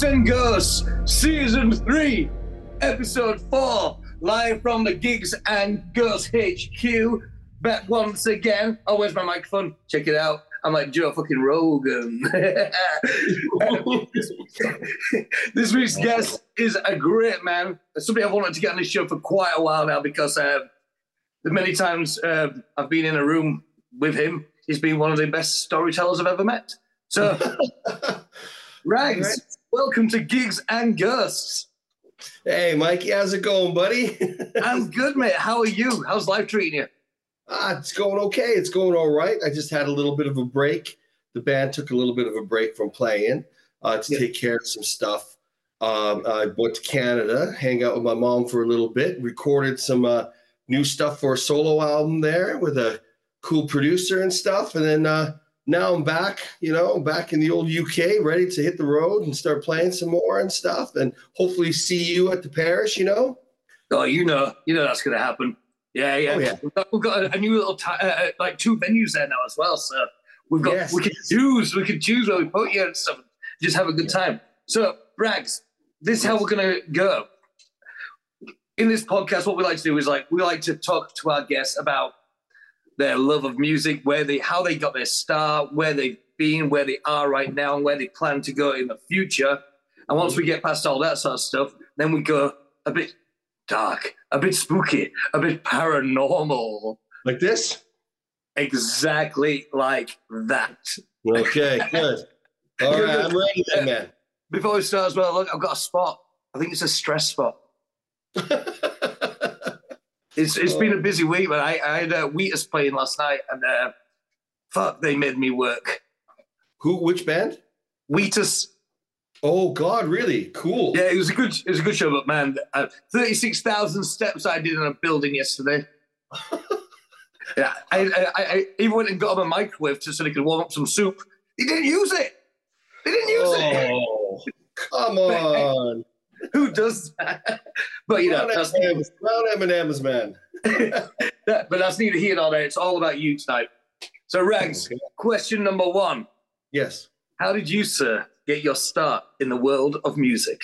Gigs and Ghosts, Season 3, Episode 4, live from the Gigs and Ghosts HQ. Back once again. Oh, where's my microphone? Check it out. I'm like Joe fucking Rogan. this week's guest is a great man. Somebody I've wanted to get on this show for quite a while now because uh, the many times uh, I've been in a room with him, he's been one of the best storytellers I've ever met. So, Rags, right. Welcome to Gigs and Ghosts. Hey, Mikey, how's it going, buddy? I'm good, mate. How are you? How's life treating you? Ah, it's going okay. It's going all right. I just had a little bit of a break. The band took a little bit of a break from playing uh, to yeah. take care of some stuff. Um, I went to Canada, hang out with my mom for a little bit, recorded some uh, new stuff for a solo album there with a cool producer and stuff. And then uh, now I'm back, you know, back in the old UK, ready to hit the road and start playing some more and stuff. And hopefully see you at the parish, you know. Oh, you know, you know that's going to happen. Yeah, yeah. Oh, yeah. We've got, we've got a, new little t- uh, uh, like two venues there now as well. So we've got yes. we can choose we can choose where we put you and stuff. Just have a good yeah. time. So Rags, this is how we're gonna go. In this podcast, what we like to do is like we like to talk to our guests about their love of music, where they how they got their start, where they've been, where they are right now, and where they plan to go in the future. And once we get past all that sort of stuff, then we go a bit dark, a bit spooky, a bit paranormal. Like this? Exactly like that. Okay, good. All right, I'm ready then, man. Before we start as well, look, I've got a spot. I think it's a stress spot. it's it's been a oh. busy week, but I, I had uh, Wheatus playing last night, and uh, fuck, they made me work. Who? Which band? Wheatus. Oh God, really? Cool. Yeah, it was a good it was a good show, but man, uh, thirty six thousand steps I did in a building yesterday. yeah, I, I, I, even went and got him a microwave just so they could warm up some soup. He didn't use it. He didn't use oh, it. come on. Who does that? But you know, that's M&Ms, M&M's, man. but that's neither here nor there. It's all about you tonight. So, Rags, okay. question number one. Yes. How did you, sir, get your start in the world of music?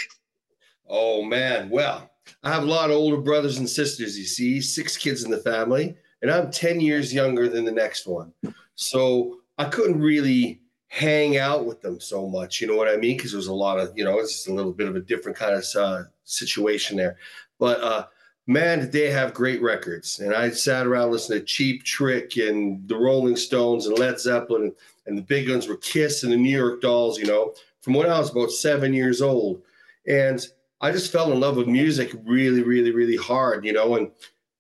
Oh, man. Well, I have a lot of older brothers and sisters, you see, six kids in the family, and I'm 10 years younger than the next one. So I couldn't really hang out with them so much, you know what I mean? Because there was a lot of, you know, it's just a little bit of a different kind of uh, situation there. But uh, man, did they have great records. And I sat around listening to Cheap Trick and the Rolling Stones and Led Zeppelin, and, and the big guns were Kiss and the New York Dolls, you know from when I was about seven years old. And I just fell in love with music really, really, really hard, you know. And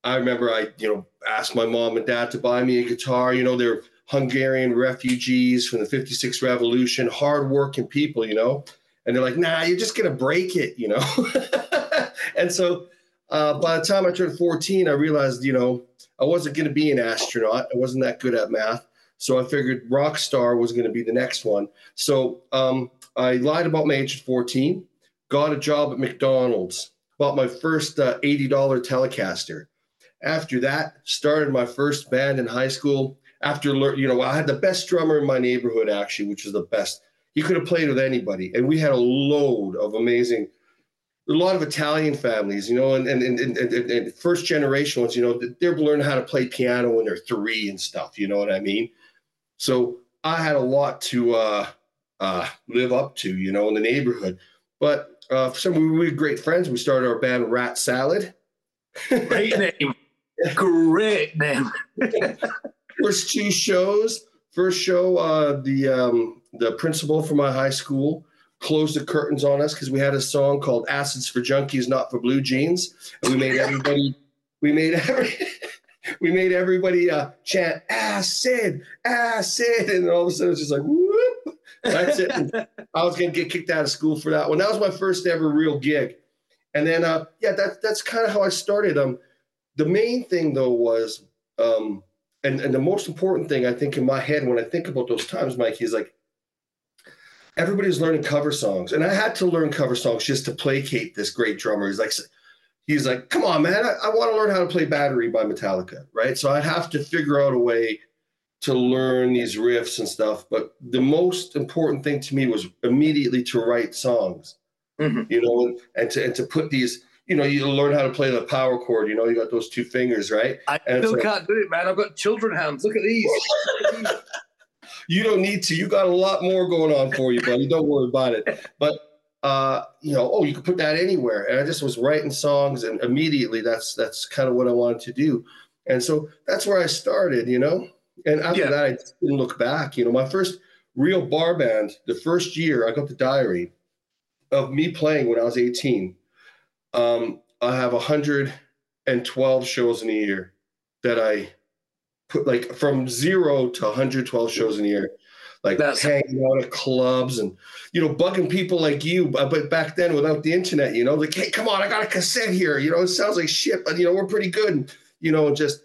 I remember I, you know, asked my mom and dad to buy me a guitar. You know, they're Hungarian refugees from the 56 revolution, hardworking people, you know. And they're like, nah, you're just going to break it, you know. and so uh, by the time I turned 14, I realized, you know, I wasn't going to be an astronaut. I wasn't that good at math. So I figured rock star was going to be the next one. So um, I lied about my age at 14, got a job at McDonald's, bought my first uh, $80 Telecaster. After that, started my first band in high school. After, you know, I had the best drummer in my neighborhood, actually, which was the best. He could have played with anybody. And we had a load of amazing, a lot of Italian families, you know, and, and, and, and, and first generation ones, you know, they're learning how to play piano when they're three and stuff, you know what I mean? So I had a lot to, uh, uh, live up to, you know, in the neighborhood. But uh, for some, we were great friends. We started our band Rat Salad. Great name. Great name. First two shows. First show, uh, the um, the principal from my high school closed the curtains on us because we had a song called "Acids for Junkies, Not for Blue Jeans," and we made everybody. we made every. we made everybody uh, chant acid, acid, and all of a sudden it's just like whoop, that's it. I was gonna get kicked out of school for that one. That was my first ever real gig. And then uh, yeah, that that's kind of how I started. Um the main thing though was um and, and the most important thing I think in my head when I think about those times, Mike, is like everybody's learning cover songs. And I had to learn cover songs just to placate this great drummer. He's like he's like, come on, man, I, I want to learn how to play battery by Metallica, right? So I'd have to figure out a way to learn these riffs and stuff. But the most important thing to me was immediately to write songs. mm-hmm. you know, and, and to and to put these you know, you learn how to play the power chord. You know, you got those two fingers, right? I and still can't do it, man. I've got children hands. Look at these. you don't need to. You got a lot more going on for you, buddy. Don't worry about it. But uh, you know, oh, you could put that anywhere. And I just was writing songs, and immediately that's that's kind of what I wanted to do. And so that's where I started, you know. And after yeah. that, I didn't look back. You know, my first real bar band, the first year I got the diary of me playing when I was 18. Um, I have 112 shows in a year that I put like from zero to 112 shows in a year. Like That's hanging out at clubs and you know bugging people like you but back then without the internet you know like hey come on i got a cassette here you know it sounds like shit but you know we're pretty good and, you know just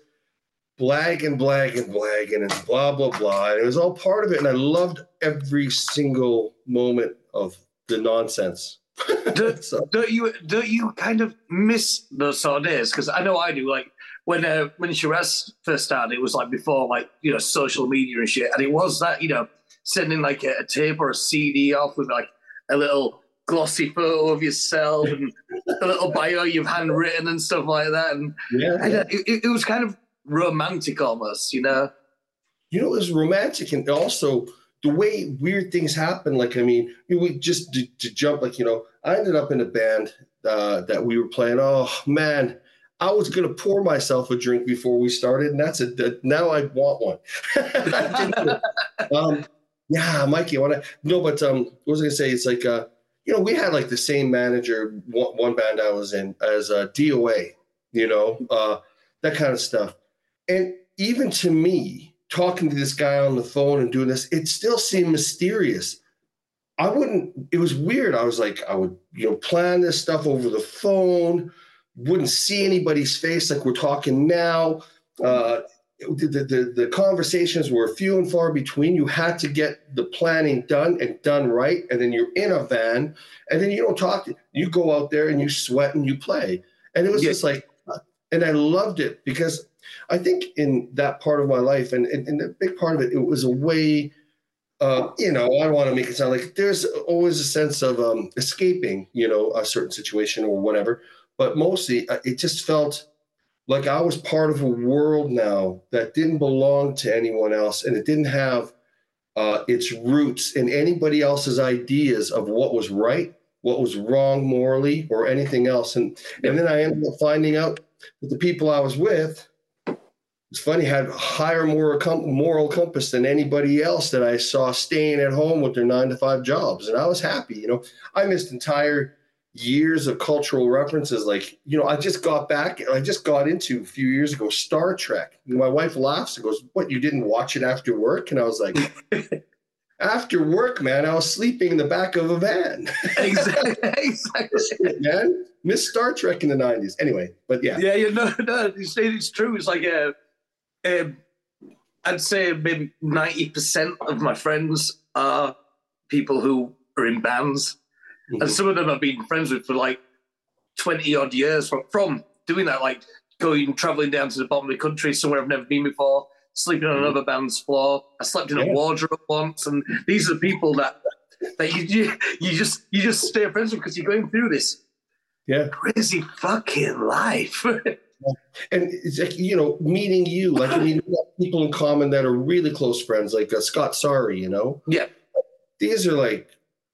blagging blagging blagging and blah blah blah. And it was all part of it and i loved every single moment of the nonsense do, so. don't you don't you kind of miss those sort of days because i know i do like when uh, when Shiraz first started, it was like before like you know social media and shit, and it was that you know sending like a, a tape or a CD off with like a little glossy photo of yourself and a little bio you've handwritten and stuff like that, and yeah, uh, it, it was kind of romantic almost, you know. You know, it was romantic, and also the way weird things happen. Like, I mean, we just to, to jump, like, you know, I ended up in a band uh, that we were playing. Oh man, I was to pour myself a drink before we started, and that's a now I want one. um, yeah, Mikey, want to no, but um, what was I to say? It's like uh, you know, we had like the same manager one, one band I was in as uh, DOA, you know, uh, that kind of stuff, and even to me, talking to this guy on the phone and doing this, it still seemed mysterious. I wouldn't. It was weird. I was like, I would, you know, plan this stuff over the phone wouldn't see anybody's face like we're talking now. Uh, the, the, the conversations were few and far between. You had to get the planning done and done right. And then you're in a van and then you don't talk. To, you go out there and you sweat and you play. And it was yeah. just like, and I loved it because I think in that part of my life and, and, and a big part of it, it was a way, uh, you know, I don't want to make it sound like there's always a sense of um, escaping, you know, a certain situation or whatever but mostly uh, it just felt like I was part of a world now that didn't belong to anyone else and it didn't have uh, its roots in anybody else's ideas of what was right, what was wrong morally, or anything else. And, and then I ended up finding out that the people I was with, it's funny, had a higher moral, moral compass than anybody else that I saw staying at home with their nine to five jobs. And I was happy. You know, I missed entire years of cultural references. Like, you know, I just got back, I just got into a few years ago Star Trek. And my wife laughs and goes, What, you didn't watch it after work? And I was like, After work, man, I was sleeping in the back of a van. exactly. exactly. man, miss Star Trek in the 90s. Anyway, but yeah. Yeah, you know, no, it's true. It's like, uh, uh, I'd say maybe 90% of my friends are people who are in bands Mm-hmm. And some of them I've been friends with for like 20 odd years from, from doing that, like going, traveling down to the bottom of the country, somewhere I've never been before, sleeping on mm-hmm. another band's floor. I slept in a wardrobe once. And these are the people that, that you, you, you just, you just stay friends with because you're going through this yeah. crazy fucking life. and it's like you know meeting you like i mean people in common that are really close friends like uh, scott sorry you know yeah these are like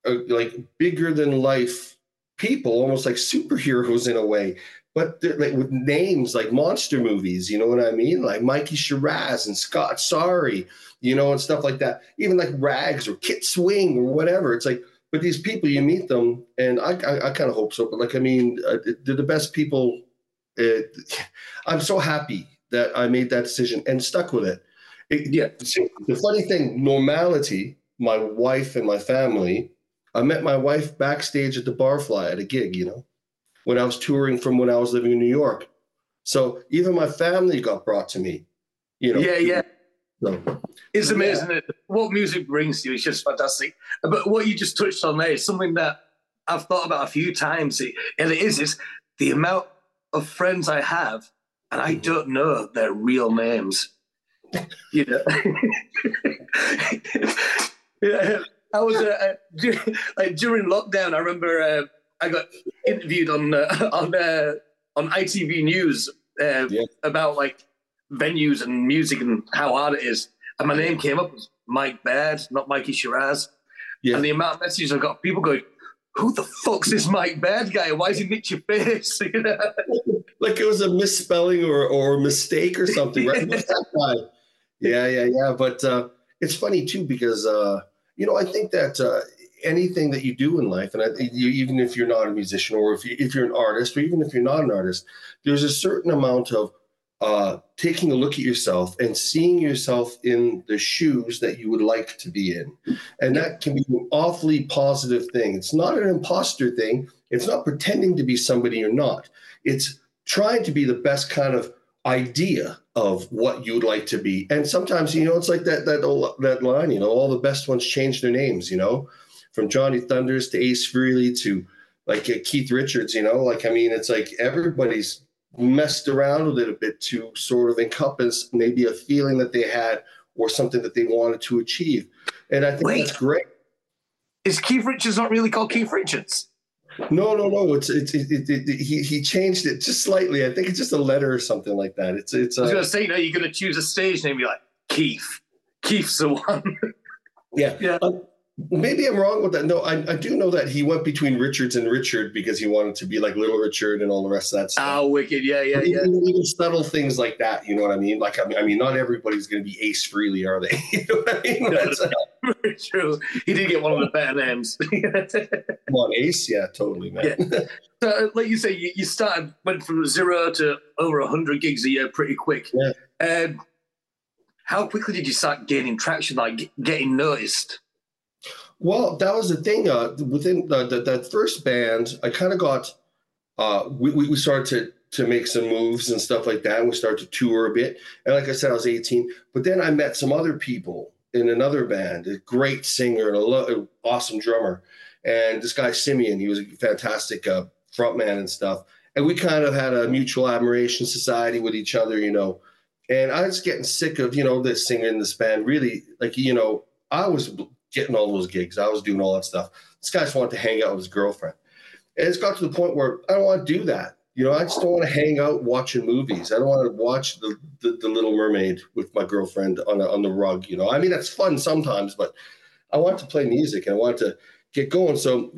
uh, like bigger than life people, almost like superheroes in a way, but like with names like monster movies. You know what I mean? Like Mikey Shiraz and Scott Sorry, you know, and stuff like that. Even like Rags or Kit Swing or whatever. It's like, but these people, you meet them, and I, I, I kind of hope so. But like, I mean, uh, they're the best people. Uh, I'm so happy that I made that decision and stuck with it. it yeah. The funny thing, normality, my wife and my family I met my wife backstage at the Barfly at a gig, you know, when I was touring from when I was living in New York. So even my family got brought to me, you know. Yeah, yeah. So, it's amazing yeah. what music brings to you. It's just fantastic. But what you just touched on there is something that I've thought about a few times. And it is, is the amount of friends I have, and I mm-hmm. don't know their real names. you know. yeah. I was uh, uh like during lockdown. I remember uh, I got interviewed on uh, on uh, on ITV News uh, yeah. about like venues and music and how hard it is, and my name came up as Mike Baird, not Mikey Shiraz. Yeah. And the amount of messages I got, people going, "Who the fuck's this Mike Baird guy? Why is he nick your face?" like it was a misspelling or or mistake or something, right? yeah, yeah, yeah. But uh, it's funny too because uh, you know I think that uh, anything that you do in life, and I, you, even if you're not a musician or if you if you're an artist or even if you're not an artist, there's a certain amount of uh, taking a look at yourself and seeing yourself in the shoes that you would like to be in. And that can be an awfully positive thing. It's not an imposter thing. It's not pretending to be somebody you're not. It's trying to be the best kind of idea of what you'd like to be. And sometimes, you know, it's like that that old, that line, you know, all the best ones change their names, you know, from Johnny Thunders to Ace Frehley to like uh, Keith Richards, you know, like I mean, it's like everybody's messed around with it a bit to sort of encompass maybe a feeling that they had or something that they wanted to achieve. And I think Wait, that's great. Is Keith Richards not really called Keith Richards? No, no, no. It's it's it, it, it, he he changed it just slightly. I think it's just a letter or something like that. It's it's. Uh, I was gonna say, you know, you're gonna choose a stage name. You're like Keith. Keith's the one. yeah, yeah. Um, Maybe I'm wrong with that. No, I, I do know that he went between Richards and Richard because he wanted to be like Little Richard and all the rest of that stuff. Oh, wicked! Yeah, yeah, yeah. Even, even subtle things like that. You know what I mean? Like, I mean, I mean not everybody's going to be Ace Frehley, are they? you know what I mean? That's, Very true. He did get one of the better names. Come on, Ace. Yeah, totally, man. Yeah. So, like you say, you, you started went from zero to over hundred gigs a year pretty quick. Yeah. Um, how quickly did you start gaining traction, like getting noticed? Well, that was the thing. Uh, within the, the, that first band, I kind of got. Uh, we, we started to to make some moves and stuff like that. And we started to tour a bit. And like I said, I was 18. But then I met some other people in another band, a great singer and a lo- awesome drummer. And this guy Simeon, he was a fantastic uh, frontman and stuff. And we kind of had a mutual admiration society with each other, you know. And I was getting sick of, you know, this singer in this band. Really, like, you know, I was getting all those gigs. I was doing all that stuff. This guy just wanted to hang out with his girlfriend. And it's got to the point where I don't want to do that. You know, I just don't want to hang out watching movies. I don't want to watch the, the, the Little Mermaid with my girlfriend on, the, on the rug. You know, I mean, that's fun sometimes, but I want to play music and I want to get going. So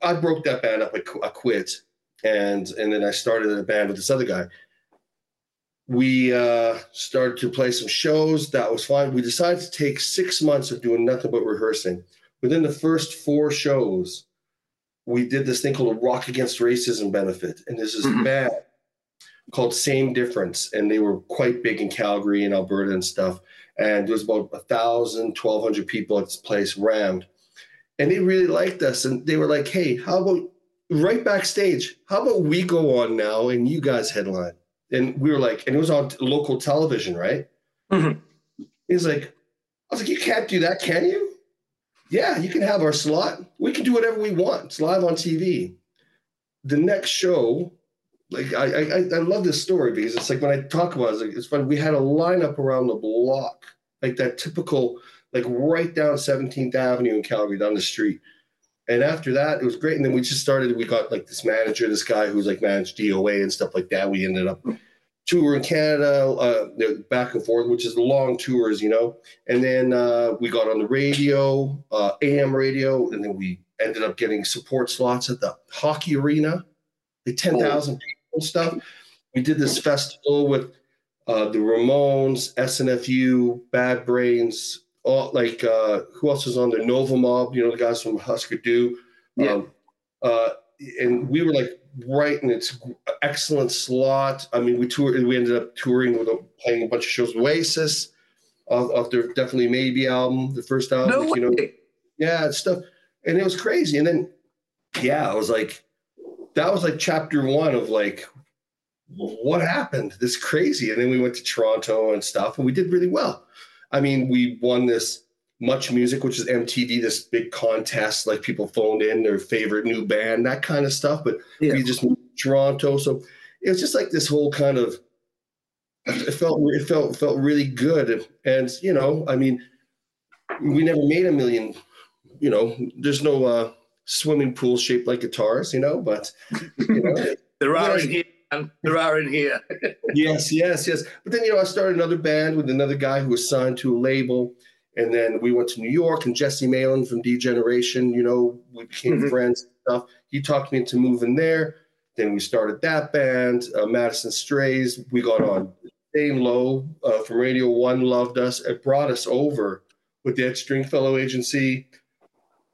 I broke that band up. I, I quit. And, and then I started a band with this other guy we uh, started to play some shows. That was fine. We decided to take six months of doing nothing but rehearsing. Within the first four shows, we did this thing called a Rock Against Racism benefit. And this is mm-hmm. band called Same Difference. And they were quite big in Calgary and Alberta and stuff. And there was about a thousand, twelve hundred people at this place rammed. And they really liked us. And they were like, hey, how about right backstage? How about we go on now and you guys headline? And we were like, and it was on local television, right? Mm-hmm. He's like, I was like, you can't do that, can you? Yeah, you can have our slot. We can do whatever we want. It's live on TV. The next show, like I, I, I love this story because it's like when I talk about it, it's, like, it's fun. We had a lineup around the block, like that typical, like right down 17th Avenue in Calgary, down the street. And after that, it was great. And then we just started, we got like this manager, this guy who's like managed DOA and stuff like that. We ended up touring Canada, uh, back and forth, which is long tours, you know. And then uh, we got on the radio, uh, AM radio, and then we ended up getting support slots at the hockey arena, the 10,000 people stuff. We did this festival with uh, the Ramones, SNFU, Bad Brains, all like uh, who else is on there? Nova Mob, you know, the guys from Husker Du. Yeah. Um, uh, and we were like right in its excellent slot. I mean, we toured. We ended up touring with a, playing a bunch of shows. with Oasis, off, off their definitely maybe album, the first album. No like, you know, yeah, stuff. And it was crazy. And then, yeah, I was like, that was like chapter one of like, what happened? This crazy. And then we went to Toronto and stuff, and we did really well. I mean, we won this Much Music, which is MTV, this big contest, like people phoned in their favorite new band, that kind of stuff. But yeah. we just moved to Toronto. So it was just like this whole kind of it felt it felt felt really good. And you know, I mean, we never made a million, you know, there's no uh swimming pool shaped like guitars, you know. But you know, there are in here. There are in here. yes, yes, yes. But then you know, I started another band with another guy who was signed to a label, and then we went to New York. And Jesse Malin from D Generation, you know, we became mm-hmm. friends and stuff. He talked me into moving there. Then we started that band, uh, Madison Strays. We got on Zane Lowe uh, from Radio One loved us. It brought us over with the Ed Stringfellow agency.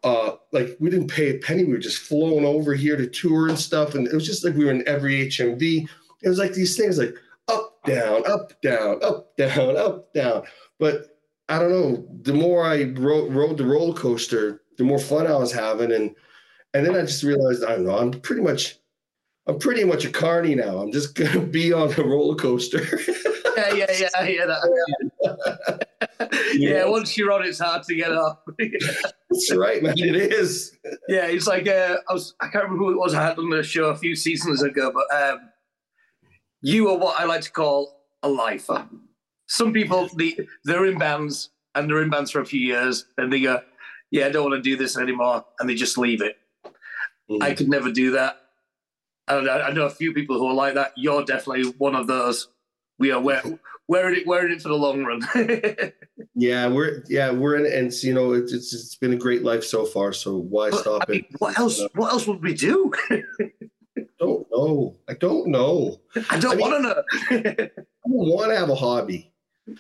Uh, like we didn't pay a penny. We were just flown over here to tour and stuff, and it was just like we were in every HMV. It was like these things, like up, down, up, down, up, down, up, down. But I don't know. The more I rode, rode the roller coaster, the more fun I was having, and and then I just realized I don't know. I'm pretty much I'm pretty much a carny now. I'm just gonna be on the roller coaster. yeah, yeah, yeah, yeah. That, yeah. yeah, once you're on, it's hard to get off. That's right, man. It is. Yeah, it's like uh, I was. I can't remember who it was. I had on the show a few seasons ago, but um, you are what I like to call a lifer. Some people, the, they're in bands and they're in bands for a few years, and they go, "Yeah, I don't want to do this anymore," and they just leave it. Mm-hmm. I could never do that. And I, I know a few people who are like that. You're definitely one of those. We are wearing, wearing it, wearing it for the long run. yeah, we're yeah we're in, and you know it's, it's it's been a great life so far. So why but, stop I mean, it? What else? What else would we do? I don't know. I don't know. I don't want to know. I don't want to have a hobby.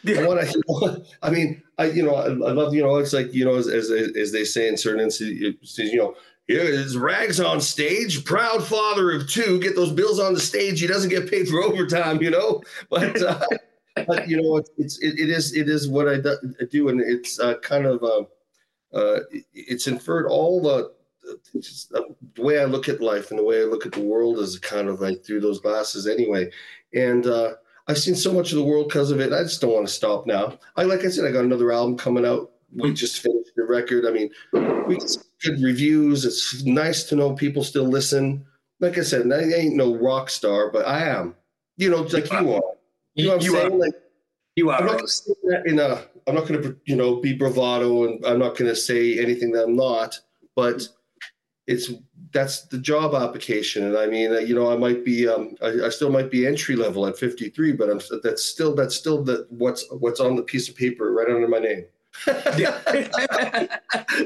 Yeah. I want to. I mean, I you know I, I, love you know it's like you know as as, as they say in certain instances you know here is Rags on stage, proud father of two. Get those bills on the stage. He doesn't get paid for overtime, you know. But, uh, but you know, it's, it's it, it is it is what I do, and it's uh, kind of uh, uh, it's inferred all the just, the way I look at life and the way I look at the world is kind of like through those glasses anyway. And uh, I've seen so much of the world because of it. I just don't want to stop now. I like I said, I got another album coming out. We just finished the record. I mean, we good reviews. It's nice to know people still listen. Like I said, I ain't no rock star, but I am. You know, like you are. You know what I'm you saying? Are. Like you are. I'm not going to say that in a. I'm not going to, you know, be bravado, and I'm not going to say anything that I'm not. But it's that's the job application, and I mean, you know, I might be, um, I, I still might be entry level at 53, but I'm that's still that's still the what's what's on the piece of paper right under my name.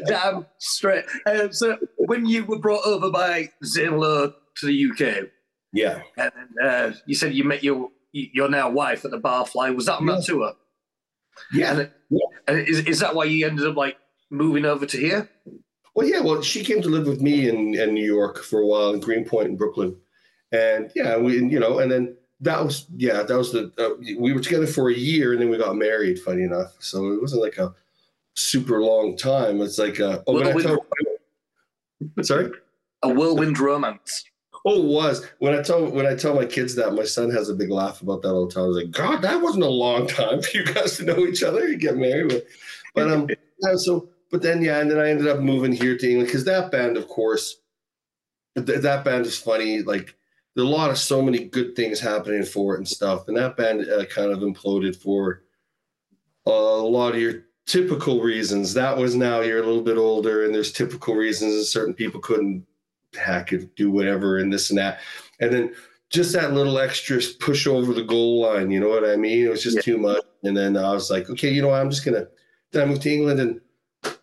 Damn straight. Um, so when you were brought over by Zane to the UK, yeah, and uh, you said you met your your now wife at the Barfly. Was that on yeah. that tour? Yeah. And, yeah. and is is that why you ended up like moving over to here? Well, yeah. Well, she came to live with me in, in New York for a while in Greenpoint in Brooklyn, and yeah, we you know, and then that was yeah that was the uh, we were together for a year and then we got married funny enough so it wasn't like a super long time it's like a oh, whirlwind, tell, sorry a whirlwind romance oh it was when i tell when i tell my kids that my son has a big laugh about that all the time i was like god that wasn't a long time for you guys to know each other you get married but, but um yeah, so but then yeah and then i ended up moving here to england because that band of course th- that band is funny like there's a lot of so many good things happening for it and stuff. And that band uh, kind of imploded for a lot of your typical reasons. That was now you're a little bit older, and there's typical reasons, and certain people couldn't hack it, do whatever, and this and that. And then just that little extra push over the goal line, you know what I mean? It was just yeah. too much. And then I was like, okay, you know what? I'm just gonna. Then I moved to England and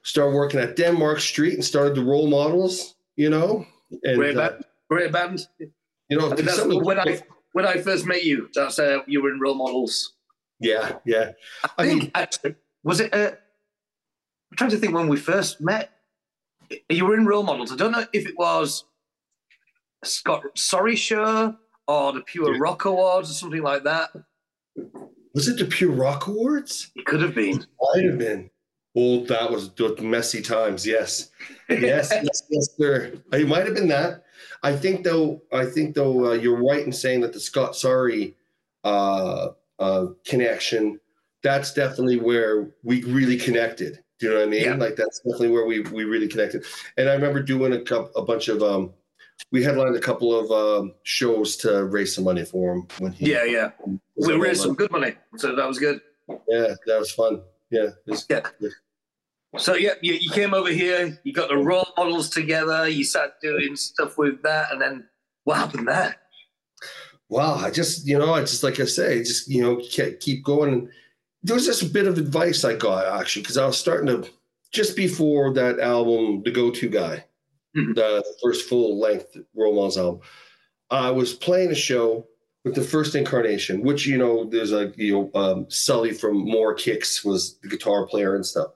started working at Denmark Street and started the Rolemodels. You know, and great band. Uh, great band. You know, when I when I first met you, that's uh, you were in Rolemodels. Yeah, yeah. I, I think mean, actually, was it? Uh, I'm trying to think when we first met. You were in Rolemodels. I don't know if it was Scott Sorry Show or the Pure. Rock Awards or something like that. Was it the Pure Rock Awards? It could have been. It might have been. Oh, that was the messy times. Yes, yes, yes, yes, sir. It might have been that. I think though, I think though, uh, you're right in saying that the Scott Sorry uh, uh, connection. That's definitely where we really connected. Do you know what I mean? Yeah. Like that's definitely where we we really connected. And I remember doing a couple, a bunch of um, we headlined a couple of um, shows to raise some money for him when he. Yeah, yeah. We raised some good money, so that was good. Yeah, that was fun. Yeah. Was, yeah. So yeah, you, you came over here. You got the role models together. You started doing stuff with that, and then what happened there? Well, I just you know, I just like I say, just you know, keep going. There was just a bit of advice I got actually because I was starting to just before that album, the go-to guy, mm-hmm. the first full-length role album. I was playing a show with the first incarnation, which you know, there's a you know, um, Sully from More Kicks was the guitar player and stuff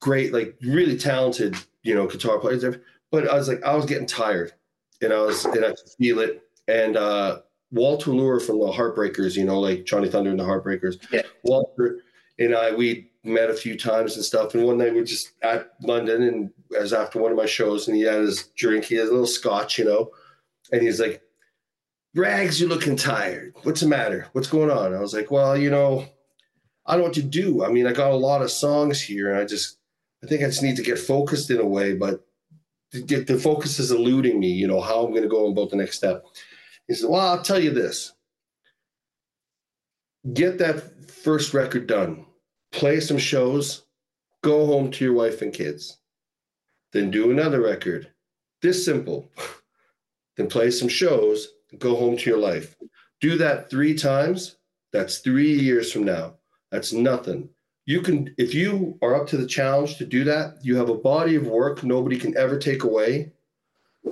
great, like really talented, you know, guitar players. But I was like, I was getting tired, and I was, and I could feel it. And uh, Walter Lure from the Heartbreakers, you know, like Johnny Thunder and the Heartbreakers. Yeah. Walter and I, we met a few times and stuff. And one night we are just at London, and as after one of my shows, and he had his drink, he had a little scotch, you know, and he's like, Rags, you're looking tired. What's the matter? What's going on? I was like, well, you know, I don't know what to do. I mean, I got a lot of songs here, and I just I think I just need to get focused in a way, but the, the focus is eluding me, you know, how I'm going to go about the next step. He said, Well, I'll tell you this get that first record done, play some shows, go home to your wife and kids, then do another record. This simple. then play some shows, go home to your life. Do that three times. That's three years from now. That's nothing you can if you are up to the challenge to do that you have a body of work nobody can ever take away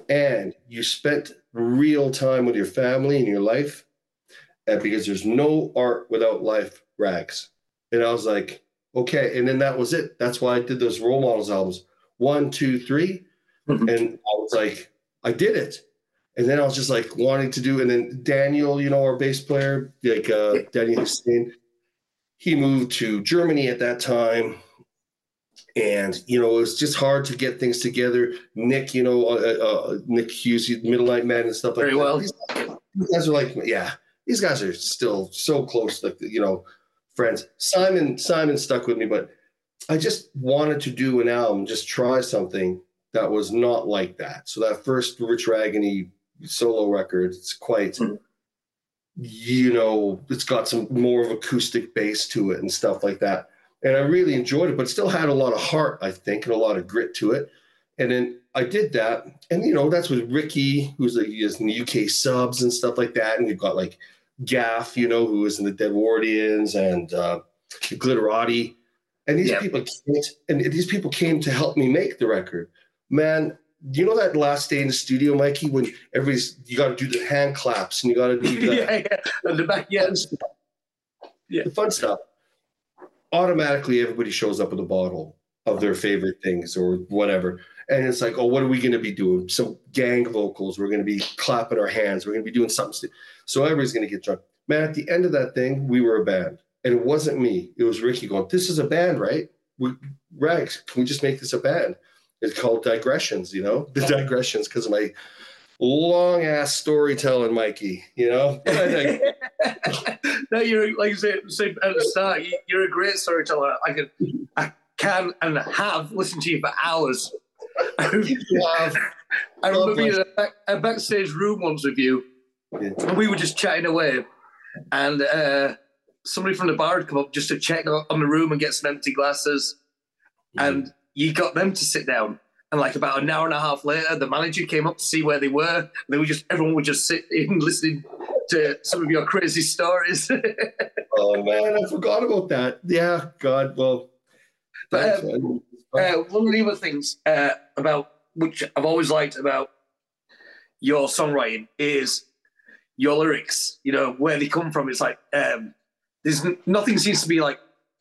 and you spent real time with your family and your life and because there's no art without life rags. And i was like okay and then that was it. That's why i did those Rolemodels albums. One two three, mm-hmm. and i was like i did it. And then i was just like wanting to do and then daniel you know our bass player like uh daniel hussein he moved to Germany at that time. And, you know, it was just hard to get things together. Nick, you know, uh, uh, Nick Hughes, Middle Night Man and stuff like Very that. well. These, these guys are like, yeah, these guys are still so close, like, you know, friends. Simon, Simon stuck with me, but I just wanted to do an album, just try something that was not like that. So that first Rich Ragany solo record, it's quite, mm-hmm you know, it's got some more of acoustic bass to it and stuff like that. And I really enjoyed it, but still had a lot of heart, I think, and a lot of grit to it. And then I did that. And, you know, that's with Ricky, who's like, is in the UK subs and stuff like that. And you've got like Gaff, you know, who is in the Dedwardians and uh, Glitterati. And these people came, and these people came to help me make the record. Man, you know that last day in the studio, Mikey, when everybody's you got to do the hand claps and you got to do the, yeah, yeah, the back, yeah, yeah, the fun stuff. Automatically, everybody shows up with a bottle of their favorite things or whatever, and it's like, oh, what are we going to be doing? Some gang vocals. We're going to be clapping our hands. We're going to be doing something. So everybody's going to get drunk. Man, at the end of that thing, we were a band, and it wasn't me. It was Ricky going, "This is a band, right? We, Rags, can we just make this a band?" It's called digressions, you know, the digressions because of my long ass storytelling, Mikey. You know. no, you're like I said, said at the start. You're a great storyteller. I can, I can, and have listened to you for hours. I remember being in a, back, a, backstage room once with you, yeah. and we were just chatting away, and uh, somebody from the bar had come up just to check on the room and get some empty glasses, mm. and you got them to sit down. And like about an hour and a half later, the manager came up to see where they were. They were just everyone would just sit in listening to some of your crazy stories. oh man, I forgot about that. Yeah, God, well. But um, uh, one of the other things uh, about which I've always liked about your songwriting is your lyrics. You know where they come from. It's like um, there's nothing seems to be like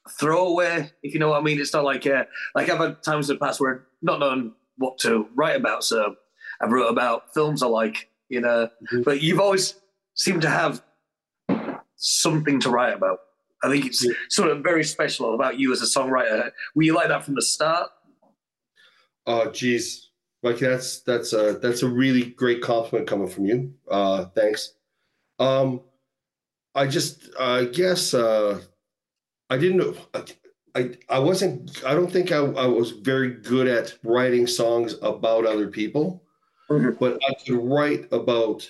throwaway, if you know what I mean. It's not like uh, like I've had times in the past where not knowing what to write about, so I've wrote about films I like, you know. Mm-hmm. But you've always seemed to have something to write about. I think it's yeah. sort of very special about you as a songwriter. Were you like that from the start? Oh, geez, like that's that's a that's a really great compliment coming from you. Uh, thanks. Um, I just I guess uh, I didn't know. I, I wasn't. I don't think I, I was very good at writing songs about other people, mm-hmm. but I could write about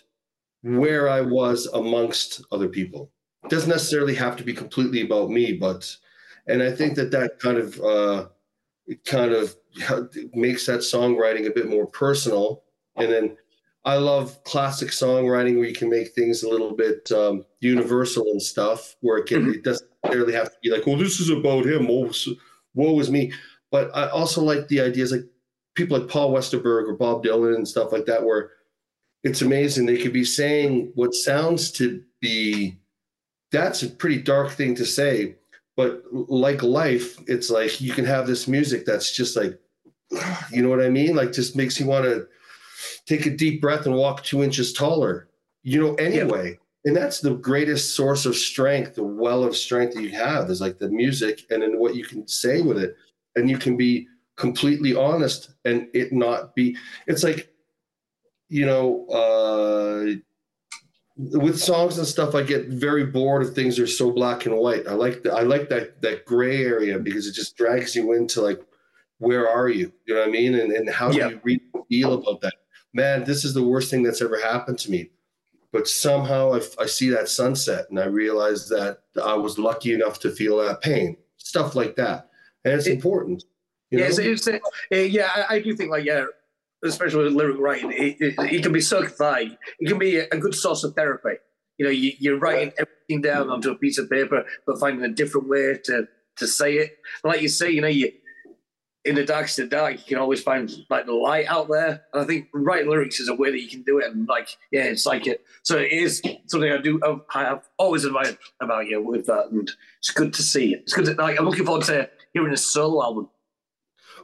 where I was amongst other people. It doesn't necessarily have to be completely about me, but and I think that that kind of uh, it kind of makes that songwriting a bit more personal. And then I love classic songwriting where you can make things a little bit um, universal and stuff, where it, can, mm-hmm. it doesn't necessarily have to be like, well, this is about him. Woe, woe is me. But I also like the ideas like people like Paul Westerberg or Bob Dylan and stuff like that, where it's amazing. They could be saying what sounds to be that's a pretty dark thing to say, but like life, it's like you can have this music that's just like, you know what I mean? Like just makes you want to take a deep breath and walk two inches taller, you know, anyway. Yeah. And that's the greatest source of strength, the well of strength that you have is like the music and then what you can say with it. And you can be completely honest and it not be, it's like, you know, uh, with songs and stuff, I get very bored if things that are so black and white. I like the, I like that that gray area because it just drags you into like, where are you? You know what I mean? And and how do you really feel about that? Man, this is the worst thing that's ever happened to me. But somehow I, I see that sunset and I realize that I was lucky enough to feel that pain. Stuff like that, and it's it, important. yeah, it's, it's, uh, yeah, I, I do think like yeah especially with lyric writing, it, it, it, can be so cathartic. It can be a good source of therapy. You know, you, are writing everything down onto a piece of paper, but finding a different way to to say it. And like you say, you know, you in the darkest of dark, you can always find like the light out there. And I think writing lyrics is a way that you can do it. And like, yeah, it's like it. So it is something I do. I have always admired about you with that, and it's good to see. It's good. To, like, I'm looking forward to hearing a solo album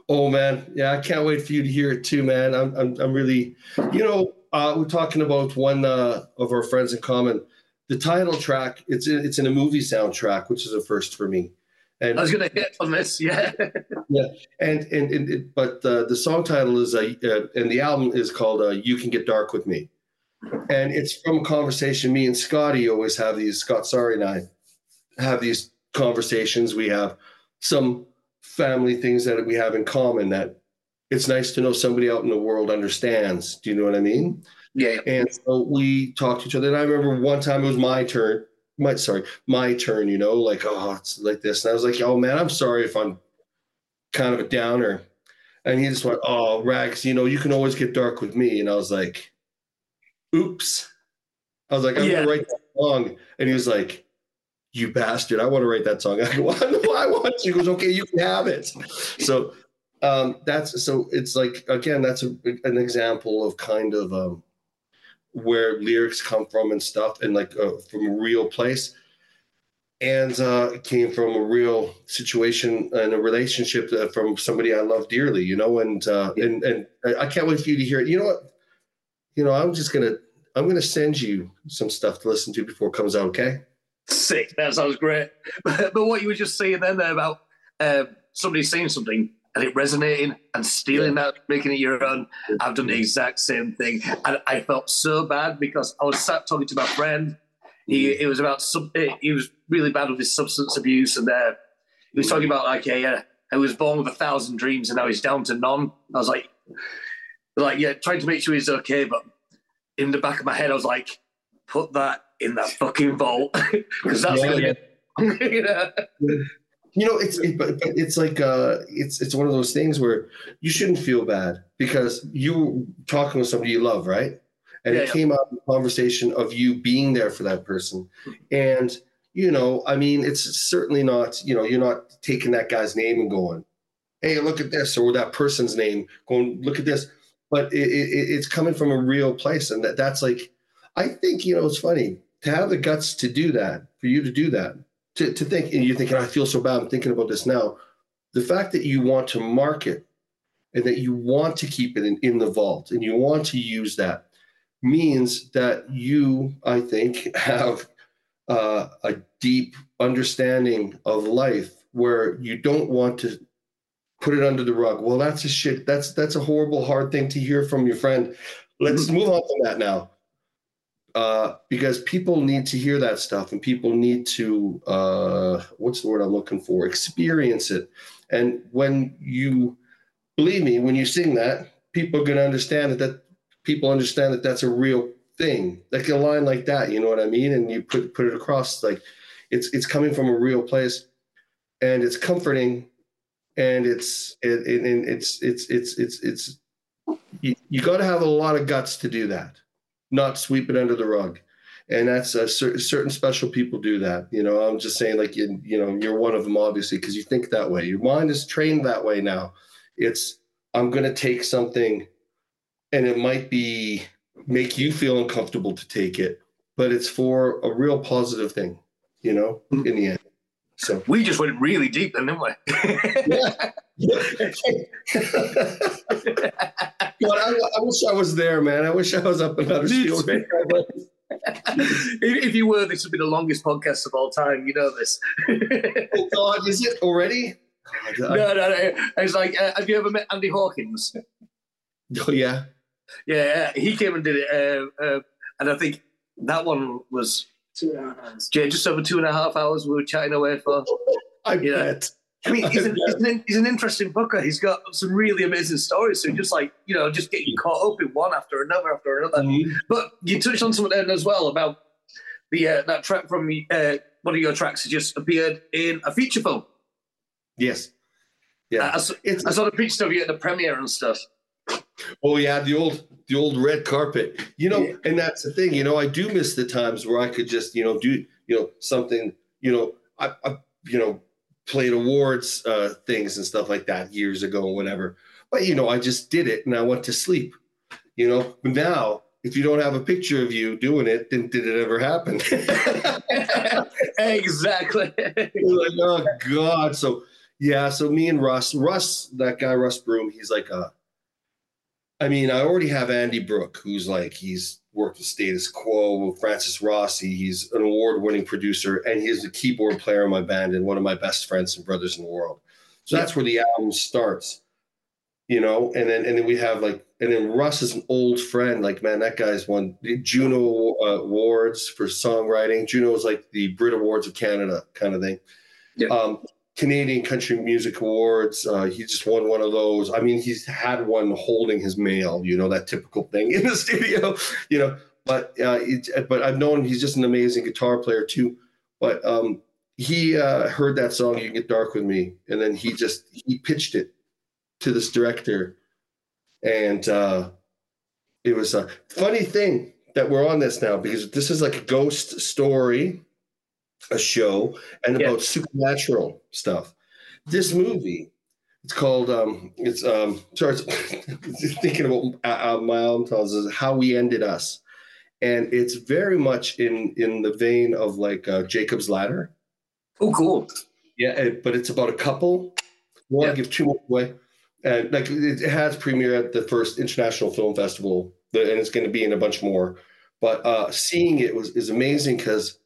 Oh man, yeah, I can't wait for you to hear it too, man. I'm, I'm, I'm really, you know, uh, we're talking about one uh, of our friends in common. The title track, it's it's in a movie soundtrack, which is a first for me. And I was gonna hit on this, yeah, yeah. And and, and it, but uh, the song title is a uh, and the album is called uh, "You Can Get Dark with Me," and it's from a conversation me and Scotty always have these. Scott, sorry, and I have these conversations. We have some family things that we have in common that it's nice to know somebody out in the world understands. Do you know what I mean? Yeah. And so we talked to each other. And I remember one time it was my turn. My sorry, my turn, you know, like, oh, it's like this. And I was like, oh man, I'm sorry if I'm kind of a downer. And he just went, Oh, Rags, you know, you can always get dark with me. And I was like, Oops. I was like, I'm yeah. gonna write that song. And he was like, you bastard, I want to write that song. I go, I want you. He goes, okay, you can have it. So um, that's so it's like again, that's a, an example of kind of um, where lyrics come from and stuff, and like uh, from a real place, and uh, it came from a real situation and a relationship that, from somebody I love dearly, you know, and uh, and and I can't wait for you to hear it. You know what? You know, I'm just gonna I'm gonna send you some stuff to listen to before it comes out. Okay. Sick. That sounds great. But, but what you were just saying then there about uh, somebody saying something and it resonating and stealing yeah. that, making it your own. I've done the exact same thing. And I felt so bad because I was sat talking to my friend. He mm. it was about some, he was really bad with his substance abuse and uh, he was talking about like yeah, yeah, I was born with a thousand dreams and now he's down to none. I was like, like yeah, trying to make sure he's okay, but in the back of my head I was like, put that in that fucking vault because that's yeah, gonna you know? You know it's it, it's like uh it's it's one of those things where you shouldn't feel bad because you talking with somebody you love right? And yeah, it yeah. came out in the conversation of you being there for that person. And you know i mean it's certainly not you know you're not taking that guy's name and going hey look at this or that person's name going look at this. But it, it, it's coming from a real place and that that's like i think you know it's funny to have the guts to do that, for you to do that, to, to think, and you're thinking, I feel so bad, I'm thinking about this now. The fact that you want to market and that you want to keep it in, in the vault and you want to use that means that you, I think, have uh, a deep understanding of life where you don't want to put it under the rug. Well, that's a shit. That's that's a horrible, hard thing to hear from your friend. Let's mm-hmm. move on from that now uh, because people need to hear that stuff and people need to uh, what's the word I'm looking for? Experience it. And when you believe me, when you sing that, people are going to understand that, that people understand that that's a real thing. Like a line like that, you know what I mean? And you put put it across like it's it's coming from a real place, and it's comforting and it's it, it, it's it's it's it's it's you, you got to have a lot of guts to do that, not sweep it under the rug. And that's a cer- certain special people do that. You know, I'm just saying, like you, you know, you're one of them, obviously, because you think that way. Your mind is trained that way now. It's I'm going to take something, and it might be make you feel uncomfortable to take it, but it's for a real positive thing. You know, mm-hmm. in the end. So we just went really deep, then, didn't we? yeah. God, I, I, wish I was there, man. I wish I was up in Huddersfield. if, if you were, this would be the longest podcast of all time. You know this. oh God, is it already? God, no, no, no. It's like, uh, have you ever met Andy Hawkins? Oh yeah, yeah. He came and did it, uh, uh, and I think that one was two and a half hours. Yeah, just over two and a half hours. We were chatting away for. I bet. I mean, he's an, he's, an, he's an interesting booker. He's got some really amazing stories. So just like, you know, just getting caught up in one after another after another. Mm-hmm. But you touched on something as well about the uh, that track from uh, one of your tracks that just appeared in a feature film. Yes. Yeah. I, I, I saw the picture of you at the premiere and stuff. Oh yeah, the old the old red carpet. You know, yeah. and that's the thing. You know, I do miss the times where I could just you know do you know something. You know, I, I you know played awards uh, things and stuff like that years ago or whatever. But you know, I just did it and I went to sleep. You know, but now if you don't have a picture of you doing it, then did it ever happen? exactly. like, oh God. So yeah, so me and Russ, Russ, that guy Russ Broom, he's like a I mean, I already have Andy Brook, who's like he's worked with Status Quo, with Francis Rossi. He's an award-winning producer, and he's a keyboard player in my band and one of my best friends and brothers in the world. So that's where the album starts, you know. And then and then we have like, and then Russ is an old friend. Like, man, that guy's won Juno uh, awards for songwriting. Juno is like the Brit Awards of Canada kind of thing. Yeah. Um, Canadian Country Music Awards. Uh, he just won one of those. I mean, he's had one holding his mail, you know, that typical thing in the studio, you know. But uh, it, but I've known him. He's just an amazing guitar player too. But um, he uh, heard that song "You Get Dark with Me," and then he just he pitched it to this director, and uh, it was a funny thing that we're on this now because this is like a ghost story a show and yeah. about supernatural stuff. This movie, it's called um, it's um, sorry, thinking about uh, uh, my own tells is how we ended us, and it's very much in in the vein of like uh, Jacob's Ladder. Oh, cool. Yeah, but it's about a couple. Won't yeah. give too much away. And like it has premiered at the first International Film Festival, and it's going to be in a bunch more. But uh, seeing it was is amazing because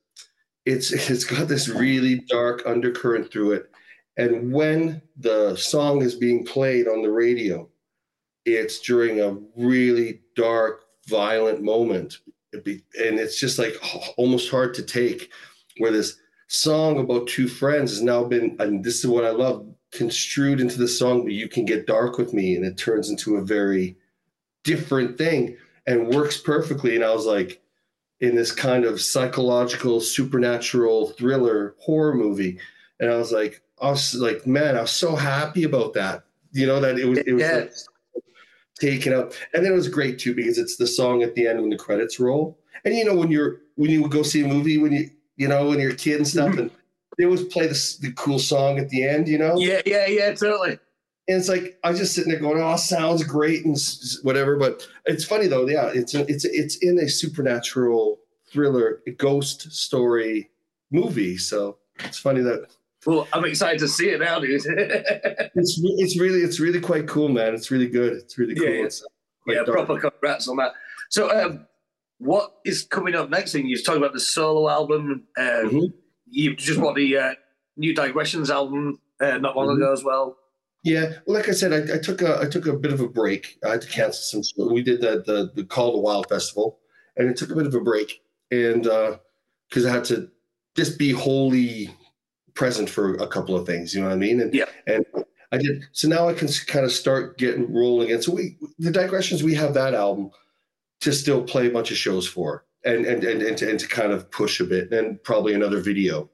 it's it's got this really dark undercurrent through it. And when the song is being played on the radio it's during a really dark violent moment. Be, and it's just like almost hard to take where this song about two friends has now been and this is what i love construed into the song but you can get dark with me. And it turns into a very different thing and works perfectly. And i was like in this kind of psychological supernatural thriller horror movie. And i was like i was like man i was so happy about that. You know that it was it was yeah. like taken up. And then it was great too because it's the song at the end when the credits roll. And you know when you're when you go see a movie when you you know when you're a kid and stuff mm-hmm. and they always play the, the cool song at the end you know? Yeah yeah yeah totally and it's like I was just sitting there going, "Oh, sounds great," and whatever. But it's funny though. Yeah, it's a, it's it's in a supernatural thriller, ghost story movie. So it's funny that. Well, I'm excited to see it now, dude. it's it's really it's really quite cool, man. It's really good. It's really cool. Yeah, it's yeah proper congrats on that. So, um, what is coming up next? Thing you're talking about the solo album. Um, mm-hmm. You just bought the uh, new Digressions album uh, not long mm-hmm. ago as well. Yeah, well, like I said, I, I, took a I took a bit of a break. I had to cancel some. We did the the, the Call the Wild festival, and it took a bit of a break, and because uh, I had to just be wholly present for a couple of things. You know what I mean? And yeah, and I did. So now I can kind of start getting rolling. And so we the digressions we have that album to still play a bunch of shows for, and and and and to, and to kind of push a bit, and probably another video,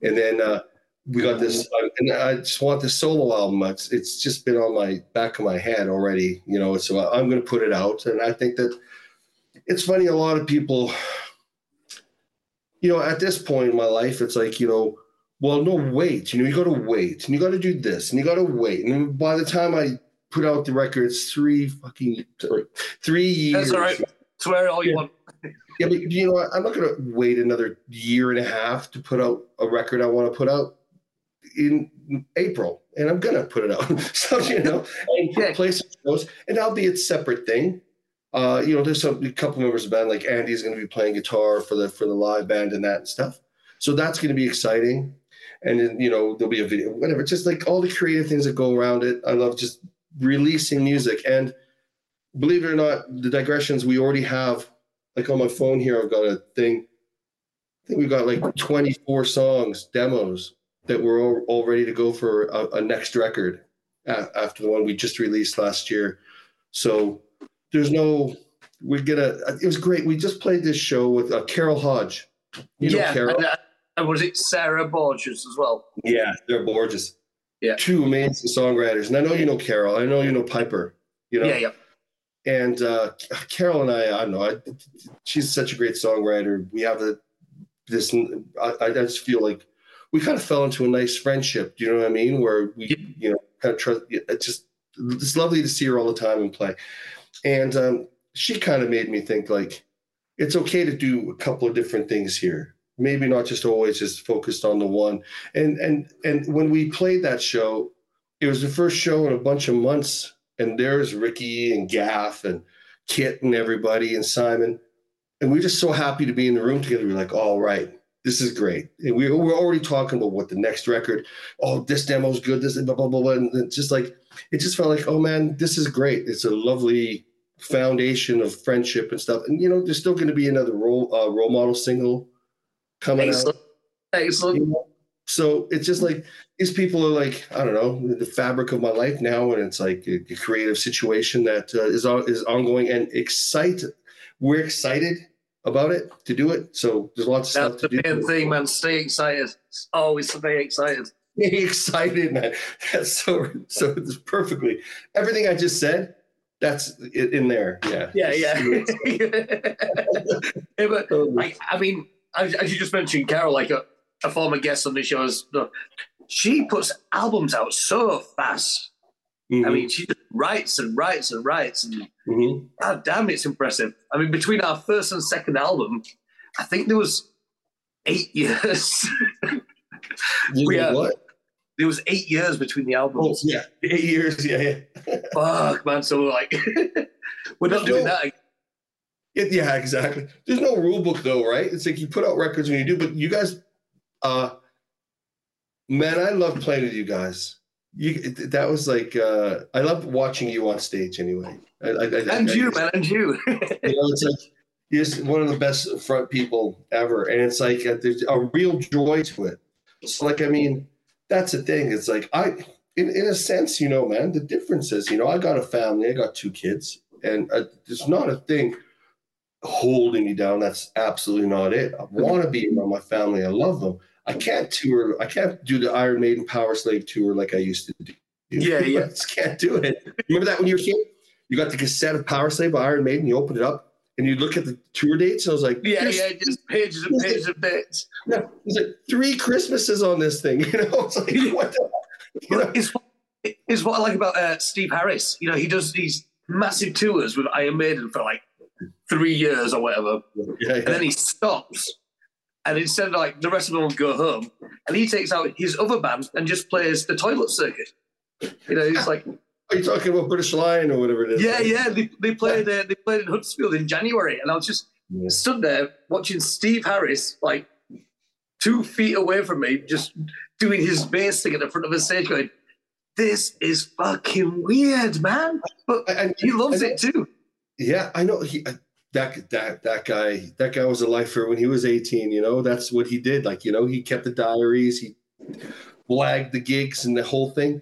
and then. uh we got this, uh, and I just want this solo album. It's, it's just been on my back of my head already, you know. So I'm going to put it out, and I think that it's funny. A lot of people, you know, at this point in my life, it's like you know, well, no, wait. You know, you got to wait, and you got to do this, and you got to wait. And by the time I put out the records, three fucking three years. That's all right. Swear all you yeah. want. yeah, but you know. I'm not going to wait another year and a half to put out a record I want to put out in April, and I'm gonna put it out. so you know, and play some shows, and that'll be a separate thing. Uh, you know, there's some a couple members of the band like Andy's to be playing guitar for the for the live band and that and stuff. So that's to be exciting. And then you know there'll be a video, whatever. Just like all the creative things that go around it. I love just releasing music. And believe it or not, the digressions we already have. Like on my phone here, I've got a thing. I think we've got like 24 songs, demos that we're all, all ready to go for a, a next record after the one we just released last year. So there's no, we're gonna. It was great. We just played this show with uh, Carol Hodge. You yeah, Carol? And, uh, and was it Sarah Borges as well? Yeah, they're Borges. Yeah, two amazing songwriters. And I know you know Carol. I know you know Piper. You know. Yeah, yeah. And uh, Carol and I, I don't know. I, she's such a great songwriter. We have a, this. I, I just feel like we kind of fell into a nice friendship. Do you know what I mean? Where we, you know, kind of trust. It's just it's lovely to see her all the time and play. And um, she kind of made me think like it's okay to do a couple of different things here. Maybe not just always just focused on the one. And and and when we played that show, it was the first show in a bunch of months. And there's Ricky and Gaff and Kit and everybody and Simon. And we are just so happy to be in the room together. We're like, all right, this is great. And we, we're already talking about what the next record, oh, this demo's good, this blah, blah, blah, blah. And it's just like, it just felt like, oh man, this is great. It's a lovely foundation of friendship and stuff. And, you know, there's still going to be another role, uh, role model single coming Excellent. out. Excellent. You know? So it's just like these people are like I don't know the fabric of my life now, and it's like a, a creative situation that uh, is on, is ongoing and excited. We're excited about it to do it. So there's lots of That's stuff to do. That's the main thing, man. Stay excited. Always stay excited. Stay excited, man. That's so so it's perfectly everything I just said. That's in there. Yeah. Yeah, yeah. yeah but oh, like, I mean, as, you just mentioned, Carol, like a, a former guest on the show, is, she puts albums out so fast. Mm-hmm. I mean, she just writes and writes and writes, and mm-hmm. God damn, it's impressive. I mean, between our first and second album, I think there was eight years. we, uh, what? There was eight years between the albums. Oh, yeah, eight years. Yeah, yeah. Fuck, man. So we're like, we're not doing no, that. Yeah, exactly. There's no rule book though, right? It's like you put out records when you do, but you guys, uh, man, I love playing with you guys you that was like uh I love watching you on stage anyway. I, I, and I, you, man, and you. you know, it's like you're just one of the best front people ever, and it's like uh, there's a real joy to it. So, like, I mean, that's the thing. It's like I, in in a sense, you know, man, the difference is, you know, I got a family, I got two kids, and uh, there's not a thing holding me down. That's absolutely not it. I want to be around my family. I love them I can't tour. I can't do the Iron Maiden Powerslave tour like I used to do. Yeah, yeah. I just can't do it. Remember that when you were here? You got the cassette of Powerslave by Iron Maiden. You opened it up and you look at the tour dates. And I was like, yeah, yeah, just pages and pages of dates. Yeah, there's like three Christmases on this thing. You know, it's like what the, you know? It's, it's what I like about uh, Steve Harris. You know, he does these massive tours with Iron Maiden for like three years or whatever, yeah, yeah. and then he stops and instead of like the rest of them will go home, and he takes out his other band and just plays the toilet circuit. You know, it's like. Are you talking about British Lion or whatever it is? Yeah, yeah. They, they played uh, they played in Huddersfield in January, and I was just yeah. stood there watching Steve Harris like two feet away from me, just doing his bass thing at the front of the stage, going, "This is fucking weird, man." But and, he loves and, it too. Yeah, I know. He, that that that guy that guy was a lifer when he was 18 you know that's what he did like you know he kept the diaries he blagged the gigs and the whole thing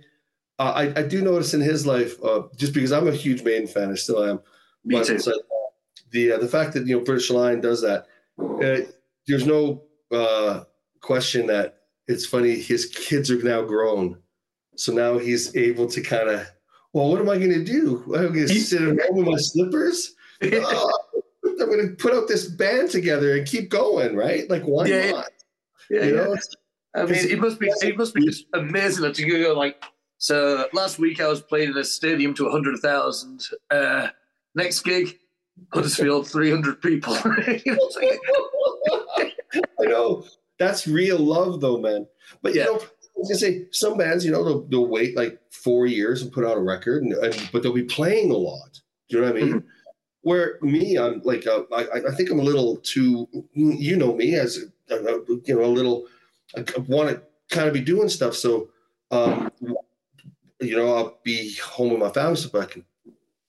uh, I, I do notice in his life uh, just because i'm a huge maiden fan i still am Me but too. the uh, the fact that you know british lion does that uh, there's no uh, question that it's funny. His kids are now grown, so now he's able to kind of. Well, what am I going to do? I'm going to sit at home with my slippers. oh, I'm going to put out this band together and keep going, right? Like, why yeah, not? Yeah, you know? I mean, it must be it must be just amazing that you go like. So last week I was playing in a stadium to hundred thousand. Uh, next gig, Huddersfield, three hundred people. I know that's real love, though, man. But you yeah. know, I was gonna say some bands, you know, they'll, they'll, wait like four years and put out a record, and, and, but they'll be playing a lot. Do you know what I mean? Mm-hmm. Where me, I'm like, uh, I, I think I'm a little too. You know me as a, a, you know a little. I want to kind of be doing stuff, so um, you know, I'll be home with my family, so I can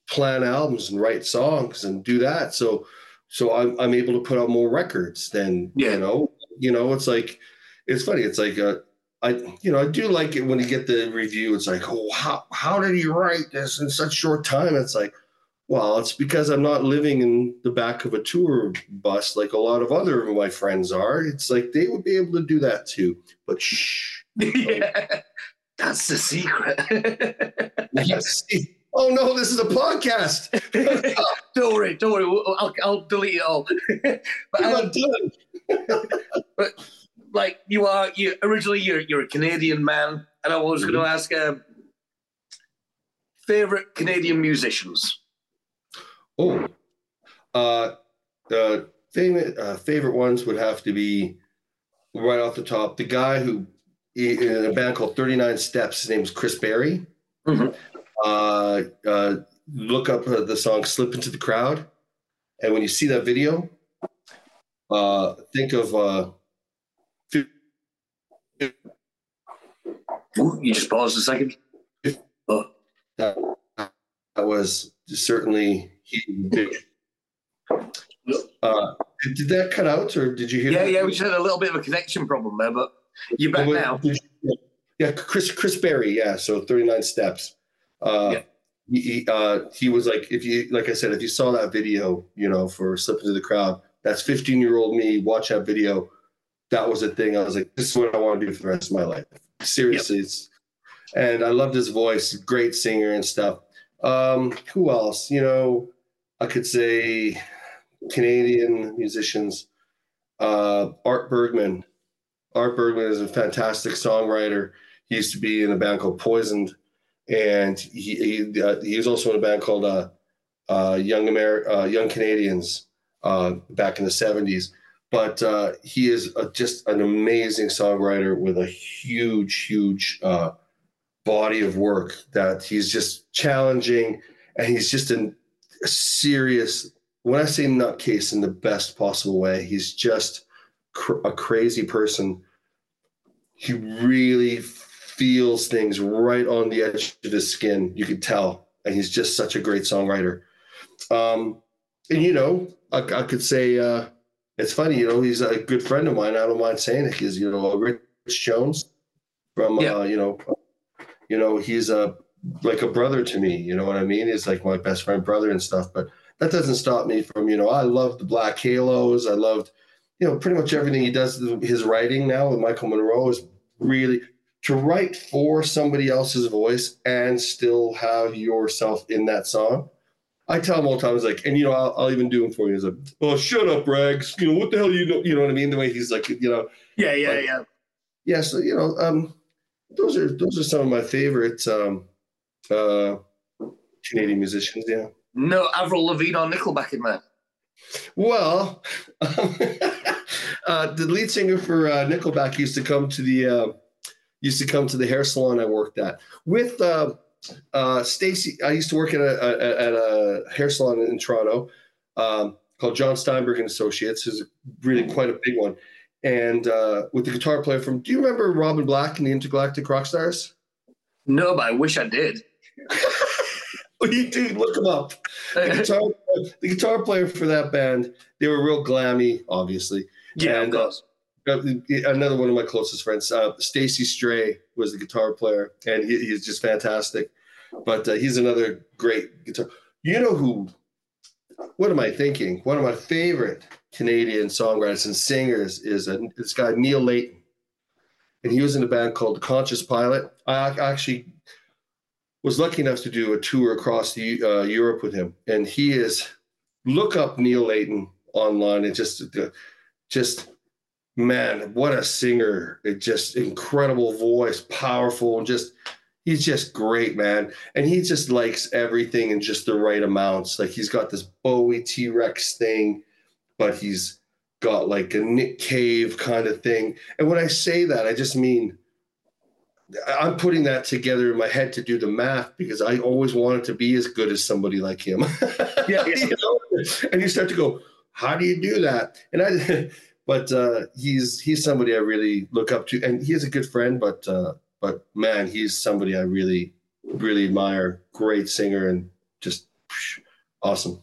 plan albums and write songs and do that. So, so I'm, I'm able to put out more records than yeah. you know you know, it's like it's funny. It's like uh, I you know I do like it when you get the review. It's like, oh, how how did he write this in such short time? It's like, well, it's because I'm not living in the back of a tour bus like a lot of other of my friends are. It's like they would be able to do that too. But shh. yeah, that's the secret. yes. Oh no, this is a podcast. don't worry, don't worry. I'll, I'll delete it all. but, um, but like you are, you originally you're you're a Canadian man, and I was mm-hmm. going to ask um, favorite Canadian musicians. Oh, uh, the favorite uh, favorite ones would have to be right off the top. The guy who in a band called Thirty Nine Steps. His name is Chris Berry. Mm-hmm. Uh, uh, look up uh, the song "Slip Into the Crowd," and when you see that video, uh, think of. Uh, Ooh, you just paused a second. Oh. That, that was certainly uh, did that cut out, or did you hear? Yeah, that? yeah, we just had a little bit of a connection problem there, but you're back now. yeah, Chris Chris Berry. Yeah, so 39 steps. Uh, yeah. He, uh, he was like, if you, like I said, if you saw that video, you know, for slipping Into the Crowd, that's 15 year old me, watch that video. That was a thing. I was like, this is what I want to do for the rest of my life. Seriously. Yep. It's, and I loved his voice, great singer and stuff. Um, who else? You know, I could say Canadian musicians. Uh, Art Bergman. Art Bergman is a fantastic songwriter. He used to be in a band called Poisoned, and he he, uh, he was also in a band called uh, uh, Young Amer- uh, Young Canadians uh, back in the 70s. But he is a, just an amazing songwriter with a huge, huge body of work that he's just challenging. And he's just a serious, when I say nutcase in the best possible way, he's just cr- a crazy person. He really feels things right on the edge of his skin. You could tell. And he's just such a great songwriter. Um, and you know, I, I could say uh, it's funny. You know, he's a good friend of mine. I don't mind saying it because you know, Rich Jones from yeah. uh, you know, you know, he's a like a brother to me. You know what I mean? He's like my best friend, brother, and stuff. But that doesn't stop me from you know, I love the Black Halos. I loved you know pretty much everything he does. His writing now with Michael Monroe is really to write for somebody else's voice and still have yourself in that song I tell him all the time, I was like, and you know, I'll, I'll even do him for you. He's like, oh, shut up, Rags. You know, what the hell you know? You know what I mean? The way he's like, you know. Yeah, yeah, like, yeah. Yeah, so you know, um, those are those are some of my favorites um, uh, Canadian musicians. Yeah. No, Avril Lavigne or Nickelback in there. Well, uh, the lead singer for uh, Nickelback used to come to the uh, used to come to the hair salon I worked at with uh, uh, Stacy, I used to work at a, a, at a hair salon in Toronto um, called John Steinberg and Associates. is really quite a big one. And uh, with the guitar player from, do you remember Robin Black and the Intergalactic Rockstars? No, but I wish I did. you do look them up. The guitar, the guitar player for that band, they were real glammy, obviously. Yeah, and, course. Uh, another one of my closest friends, uh, Stacy Stray, was the guitar player, and he, he's just fantastic. But uh, he's another great guitar. You know who? What am I thinking? One of my favorite Canadian songwriters and singers is a, this guy Neil Leyton. and he was in a band called Conscious Pilot. I actually was lucky enough to do a tour across the, uh, Europe with him, and he is look up Neil Leyton online and just just man, what a singer! It just incredible voice, powerful, and just he's just great, man. And he just likes everything in just the right amounts. Like he's got this Bowie T Rex thing, but he's got like a Nick Cave kind of thing. And when I say that, I just mean I'm putting that together in my head to do the math because I always wanted to be as good as somebody like him. yeah, yeah. you know? And you start to go, how do you do that? And I, but uh, he's he's somebody I really look up to, and he's a good friend. But uh, but man, he's somebody I really really admire. Great singer and just awesome.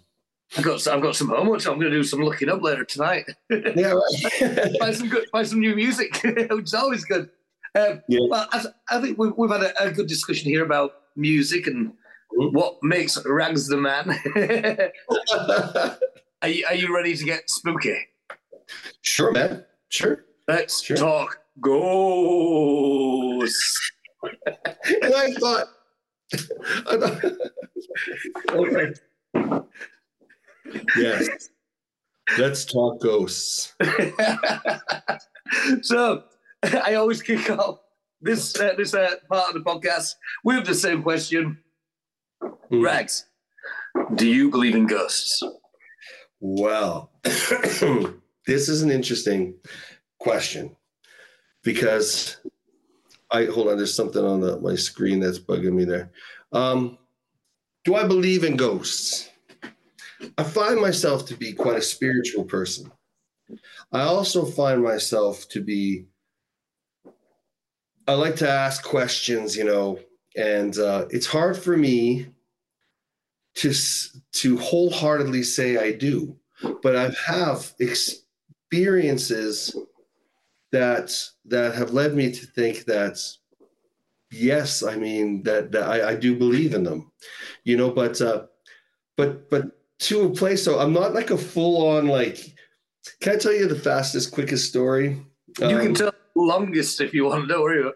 I've got I've got some homework. So I'm going to do some looking up later tonight. yeah, right. find some good, find some new music, which is always good. Um, yeah. Well, I, I think we've, we've had a, a, good discussion here about music and mm-hmm. what makes Rags the man. are, you, are you ready to get spooky? Sure, man. Sure. Let's sure. talk ghosts. and I thought, I thought okay. Yes. Let's talk ghosts. so I always kick off this uh, this uh, part of the podcast with the same question. Mm. Rags, do you believe in ghosts? Well, this is an interesting question because I hold on. There's something on the, my screen that's bugging me there. Um, do I believe in ghosts? I find myself to be quite a spiritual person. I also find myself to be I like to ask questions, you know, and uh, it's hard for me to to wholeheartedly say I do, but I have experiences that that have led me to think that yes, I mean that, that I, I do believe in them, you know, but uh, but but to a place. So I'm not like a full on like. Can I tell you the fastest, quickest story? You um, can tell longest if you want to know where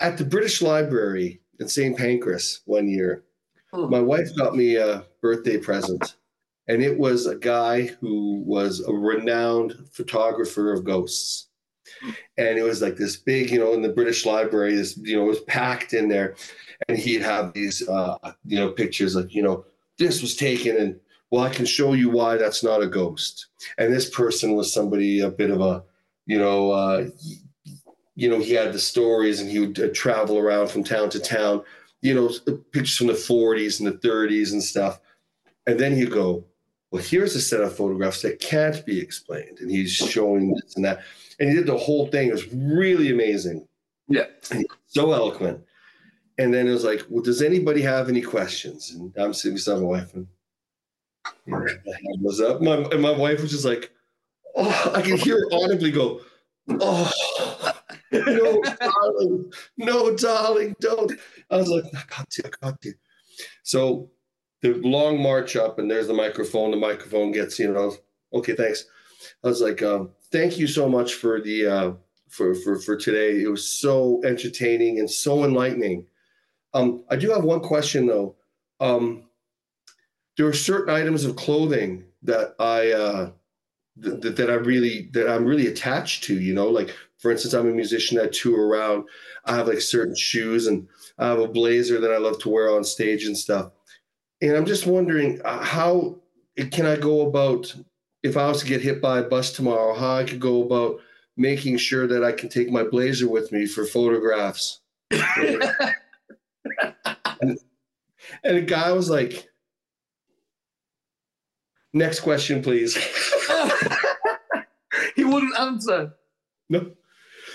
at the British Library in St. Pancras one year. Hmm. My wife got me a birthday present, and it was a guy who was a renowned photographer of ghosts. And it was like this big, you know, in the British Library, this, you know, it was packed in there. And he'd have these, uh, you know, pictures like, you know, this was taken and well, I can show you why that's not a ghost. And this person was somebody a bit of a, you know, uh, you know, he had the stories and he would uh, travel around from town to town, you know, pictures from the 40s and the 30s and stuff. And then he'd go, well, here's a set of photographs that can't be explained. And he's showing this and that. And he did the whole thing. It was really amazing. Yeah. so eloquent. And then it was like, well, does anybody have any questions? And I'm sitting beside my wife and you know, was up. My, and my wife was just like, oh, I can hear her audibly go, oh, no, darling, no, darling, don't. I was like, I got to, I got to. So the long march up, and there's the microphone. The microphone gets, you know, okay, thanks. I was like, um, thank you so much for the uh, for for for today. It was so entertaining and so enlightening. Um, I do have one question though. Um, there are certain items of clothing that I uh, that, that I really that I'm really attached to. You know, like for instance, I'm a musician. I tour around. I have like certain shoes, and I have a blazer that I love to wear on stage and stuff. And I'm just wondering uh, how can I go about if I was to get hit by a bus tomorrow? How I could go about making sure that I can take my blazer with me for photographs. and, and the guy was like, "Next question, please." he wouldn't answer. No,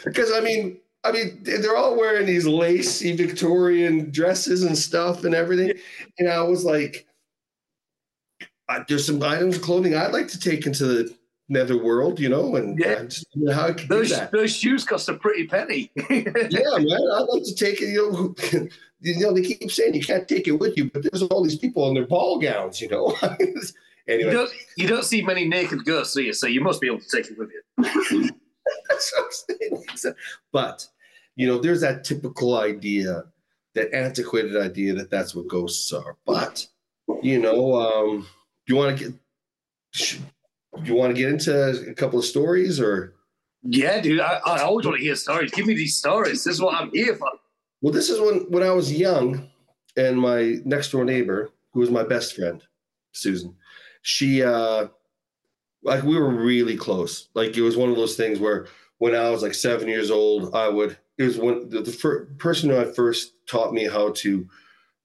because I mean, I mean, they're all wearing these lacy Victorian dresses and stuff and everything. And I was like, there's some items of clothing I'd like to take into the netherworld, you know, and yeah. know, how I could those, do that. Those shoes cost a pretty penny. yeah, man, I'd like to take it. You know, you know, they keep saying you can't take it with you, but there's all these people in their ball gowns, you know. anyway, you don't, you don't see many naked ghosts, do you? So you must be able to take it with you. That's what I'm saying. But you know, there's that typical idea, that antiquated idea that that's what ghosts are. But, you know, um, you want to get, you want to get into a couple of stories or? Yeah, dude, I, I always want to hear stories. Give me these stories. This is what I'm here for. Well, this is when when I was young, and my next door neighbor, who was my best friend, Susan, she uh like we were really close. Like it was one of those things where when I was like seven years old, I would. It was when the, the first person who I first taught me how to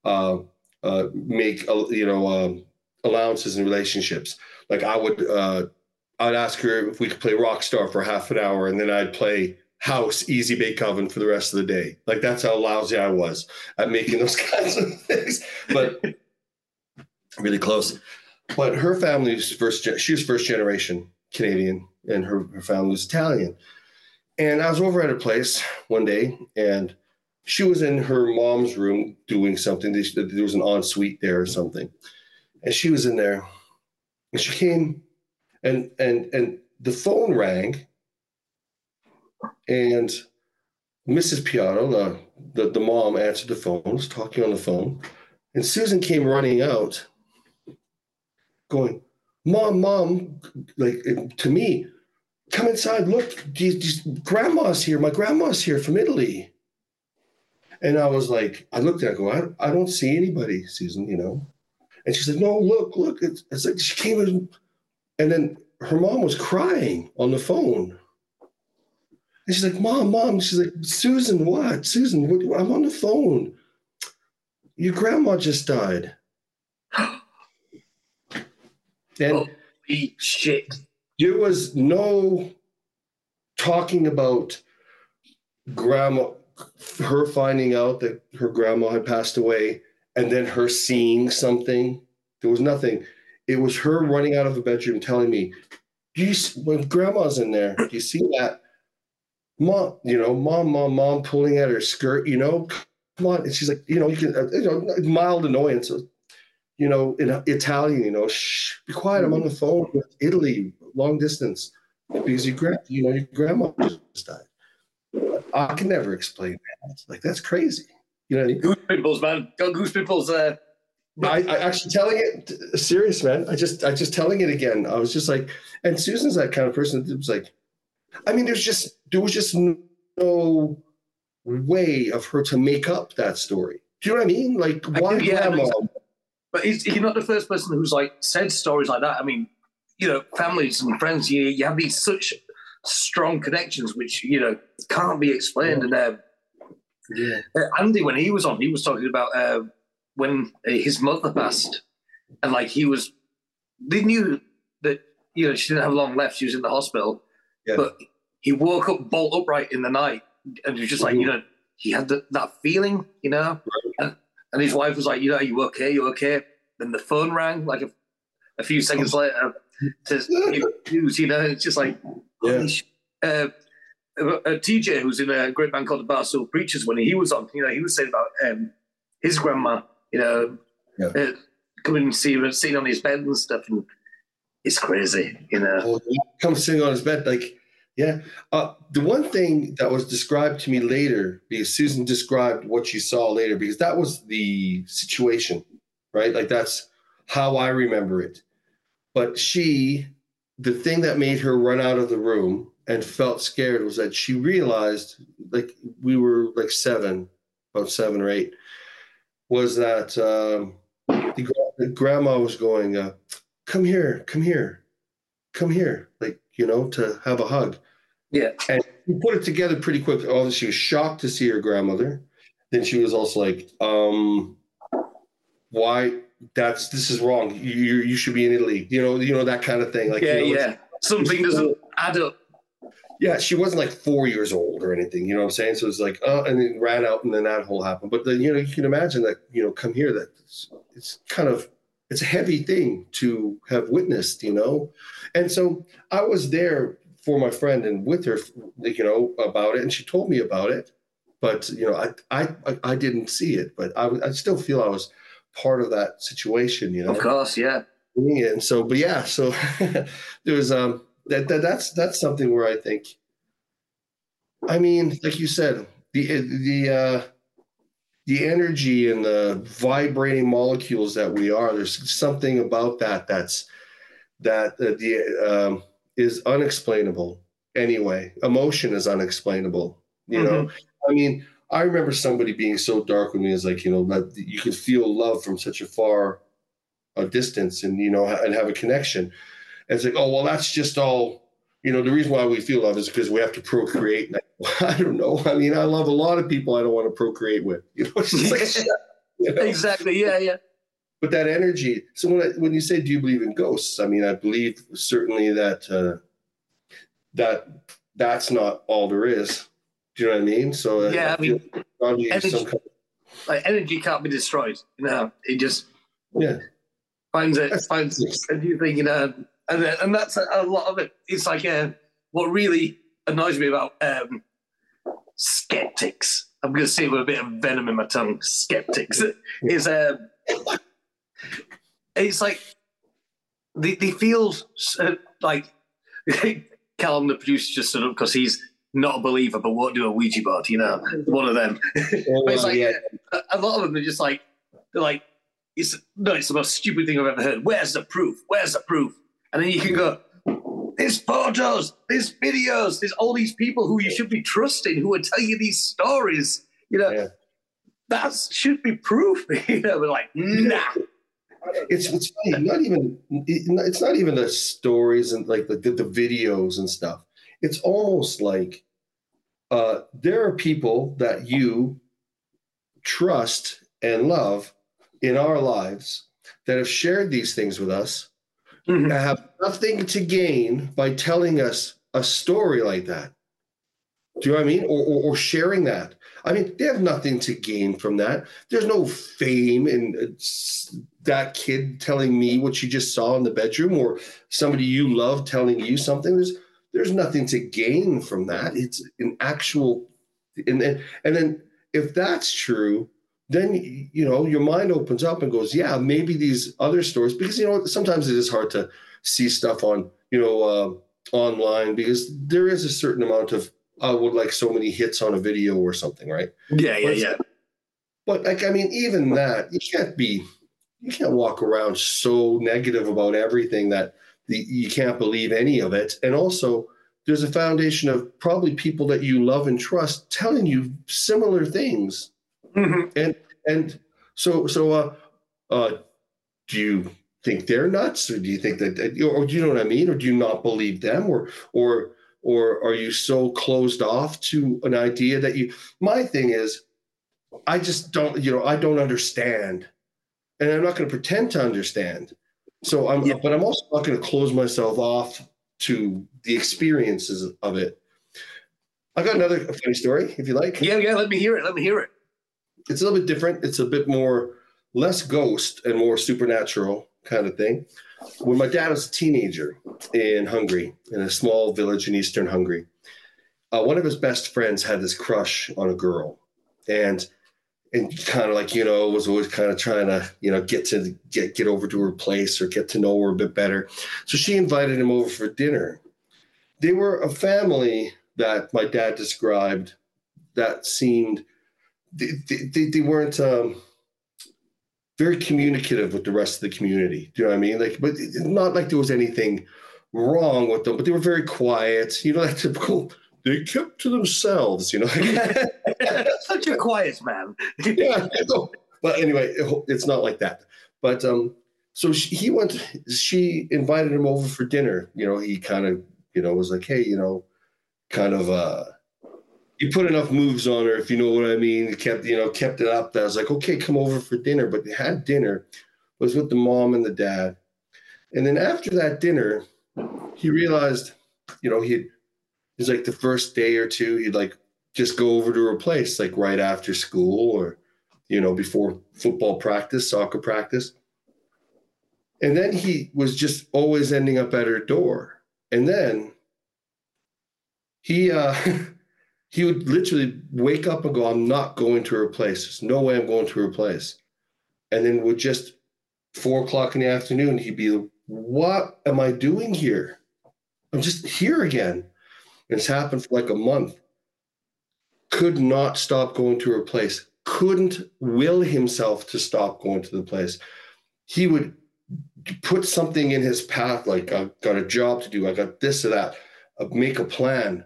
uh, uh, make uh, you know um, allowances in relationships. Like I would uh, I'd ask her if we could play Rockstar for half an hour, and then I'd play House Easy Bake Oven for the rest of the day. Like that's how lousy I was at making those kinds of things. But really close. But her family's first. She was first generation Canadian, and her, her family was Italian. And I was over at her place one day, and she was in her mom's room doing something. There was an ensuite there or something, and she was in there, and she came and and and the phone rang and mrs piatto the, the, the mom answered the phone was talking on the phone and susan came running out going mom mom like to me come inside look these, grandma's here my grandma's here from italy and i was like i looked at her I go I, I don't see anybody susan you know and she said no look look it's, it's like she came in and then her mom was crying on the phone. And she's like, Mom, Mom. She's like, Susan, what? Susan, what, I'm on the phone. Your grandma just died. and Holy shit. There was no talking about grandma, her finding out that her grandma had passed away, and then her seeing something. There was nothing it was her running out of the bedroom telling me, "Do you when grandma's in there? Do you see that?" Mom, you know, mom, mom, mom pulling at her skirt, you know, come on. And she's like, you know, you can, uh, you know, mild annoyance, you know, in Italian, you know, shh, be quiet. I'm on the phone with Italy, long distance, because you, you know, your grandma just died. I can never explain that. Like that's crazy. You know, goose pimples, man. Got goose pimples. Uh, I, I, actually telling it serious, man. I just I just telling it again. I was just like, and Susan's that kind of person that was like, I mean, there's just there was just no way of her to make up that story. Do you know what I mean? Like, why yeah, grandma? But he's, he's not the first person who's like said stories like that. I mean, you know, families and friends, you, you have these such strong connections which you know can't be explained. And uh, yeah, uh, Andy, when he was on, he was talking about. Uh, when his mother passed, and like he was, they knew that you know she didn't have long left. She was in the hospital, yeah. but he woke up bolt upright in the night, and he was just like you know he had the, that feeling, you know, and, and his wife was like, you know, are you okay? You okay? Then the phone rang like a, a few seconds later to news, you know, it's just like, yeah. Uh, uh, TJ, who's in a great band called the Barstool Preachers, when he was on, you know, he was saying about um, his grandma you know, yeah. uh, coming and see him sitting on his bed and stuff, and it's crazy, you know. Oh, come sitting on his bed, like, yeah. Uh, the one thing that was described to me later, because Susan described what she saw later, because that was the situation, right? Like that's how I remember it. But she, the thing that made her run out of the room and felt scared was that she realized, like we were like seven, about seven or eight, was that um, the, the, grandma was going, uh, "Come here, come here, come here," like you know, to have a hug. Yeah, and we put it together pretty quick. Although she was shocked to see her grandmother, then she was also like, um, "Why? That's this is wrong. You you should be in Italy." You know, you know that kind of thing. Like, yeah, you know, yeah, something doesn't add up yeah, she wasn't like four years old or anything, you know what I'm saying? So it's like, oh, and then ran out, and then that whole happened. But then, you know, you can imagine that, you know, come here, that it's, it's kind of, it's a heavy thing to have witnessed, you know? And so I was there for my friend and with her, you know, about it, and she told me about it. But, you know, I, I, I didn't see it, but I, I still feel I was part of that situation, you know? Of course, yeah. And so, but yeah, so there was, um, that, that that's that's something where I think, I mean, like you said, the the uh, the energy and the vibrating molecules that we are. There's something about that that's that uh, the um, is unexplainable. Anyway, emotion is unexplainable. You mm-hmm. know, I mean, I remember somebody being so dark with me is like, you know, that you could feel love from such a far a distance and you know and have a connection. And it's like, oh well, that's just all. You know, the reason why we feel love is because we have to procreate. I don't know. I mean, I love a lot of people I don't want to procreate with. You know, it's just like you know? exactly. Yeah, yeah. But that energy. So when I, when you say, do you believe in ghosts? I mean, I believe certainly that uh, that that's not all there is. Do you know what I mean? So uh, yeah, I, I mean, energy, kind of, like energy can't be destroyed. You know, it just yeah finds it finds a new thing. You know, and and that's a, a lot of it. It's like uh, what really annoys me about um, skeptics. I'm going to say with a bit of venom in my tongue. Skeptics is uh, it's like they, they feel uh, like Callum, the producer, just stood up because he's not a believer but won't do a Ouija board. You know, one of them. Oh, but it's like yeah. a, a, lot of them are just like they're like it's no, it's the most stupid thing I've ever heard. Where's the proof? Where's the proof? And then you can go, there's photos, there's videos, there's all these people who you should be trusting who are telling you these stories. You know, yeah. that should be proof. you know, we're like, nah. It's it's funny, not even it's not even the stories and like the, the, the videos and stuff. It's almost like uh, there are people that you trust and love in our lives that have shared these things with us mm-hmm. have nothing to gain by telling us a story like that. Do you know what I mean? Or, or, or, sharing that. I mean, they have nothing to gain from that. There's no fame in uh, that kid telling me what you just saw in the bedroom or somebody you love telling you something. There's there's nothing to gain from that. It's an actual and then and then if that's true, then you know your mind opens up and goes, yeah, maybe these other stories because you know sometimes it is hard to see stuff on you know uh, online because there is a certain amount of I would like so many hits on a video or something, right? Yeah, yeah, but, yeah. But like, I mean, even that you can't be, you can't walk around so negative about everything that the, you can't believe any of it, and also there's a foundation of probably people that you love and trust telling you similar things Mm-hmm. And and so so uh, uh, do you think they're nuts, or do you think that, or do you know what I mean, or do you not believe them, or or or are you so closed off to an idea that you? My thing is, I just don't, you know, I don't understand, and I'm not going to pretend to understand. So I'm, yeah. but I'm also not going to close myself off to the experiences of it. I got another funny story, if you like. Yeah, yeah. Let me hear it. Let me hear it it's a little bit different. It's a bit more less ghost and more supernatural kind of thing. When my dad was a teenager in Hungary, in a small village in eastern Hungary, uh, one of his best friends had this crush on a girl, and and kind of like you know was always kind of trying to you know get to get get over to her place or get to know her a bit better. So she invited him over for dinner. They were a family that my dad described that seemed they, they, they weren't um, very communicative with the rest of the community. Do you know what I mean? Like, but it's not like there was anything wrong with them, but they were very quiet. You know, that typical. They kept to themselves. You know, such a quiet man. yeah. But anyway, it's not like that. But um, so she, he went. She invited him over for dinner. You know, he kind of, you know, was like, hey, you know, kind of uh you put enough moves on her, if you know what I mean. He kept you know kept it up. That I was like, okay, come over for dinner. But they had dinner, was with the mom and the dad, and then after that dinner, he realized, you know, he'd was like the first day or two, he'd like just go over to her place, like right after school or you know before football practice, soccer practice, and then he was just always ending up at her door, and then he. uh he would literally wake up and go, I'm not going to her place. There's no way I'm going to her place. And then would just four o'clock in the afternoon, he'd be, What am I doing here? I'm just here again. And it's happened for like a month. could not stop going to her place, couldn't will himself to stop going to the place. He would put something in his path, like I've got a job to do, I got this or that, uh, make a plan,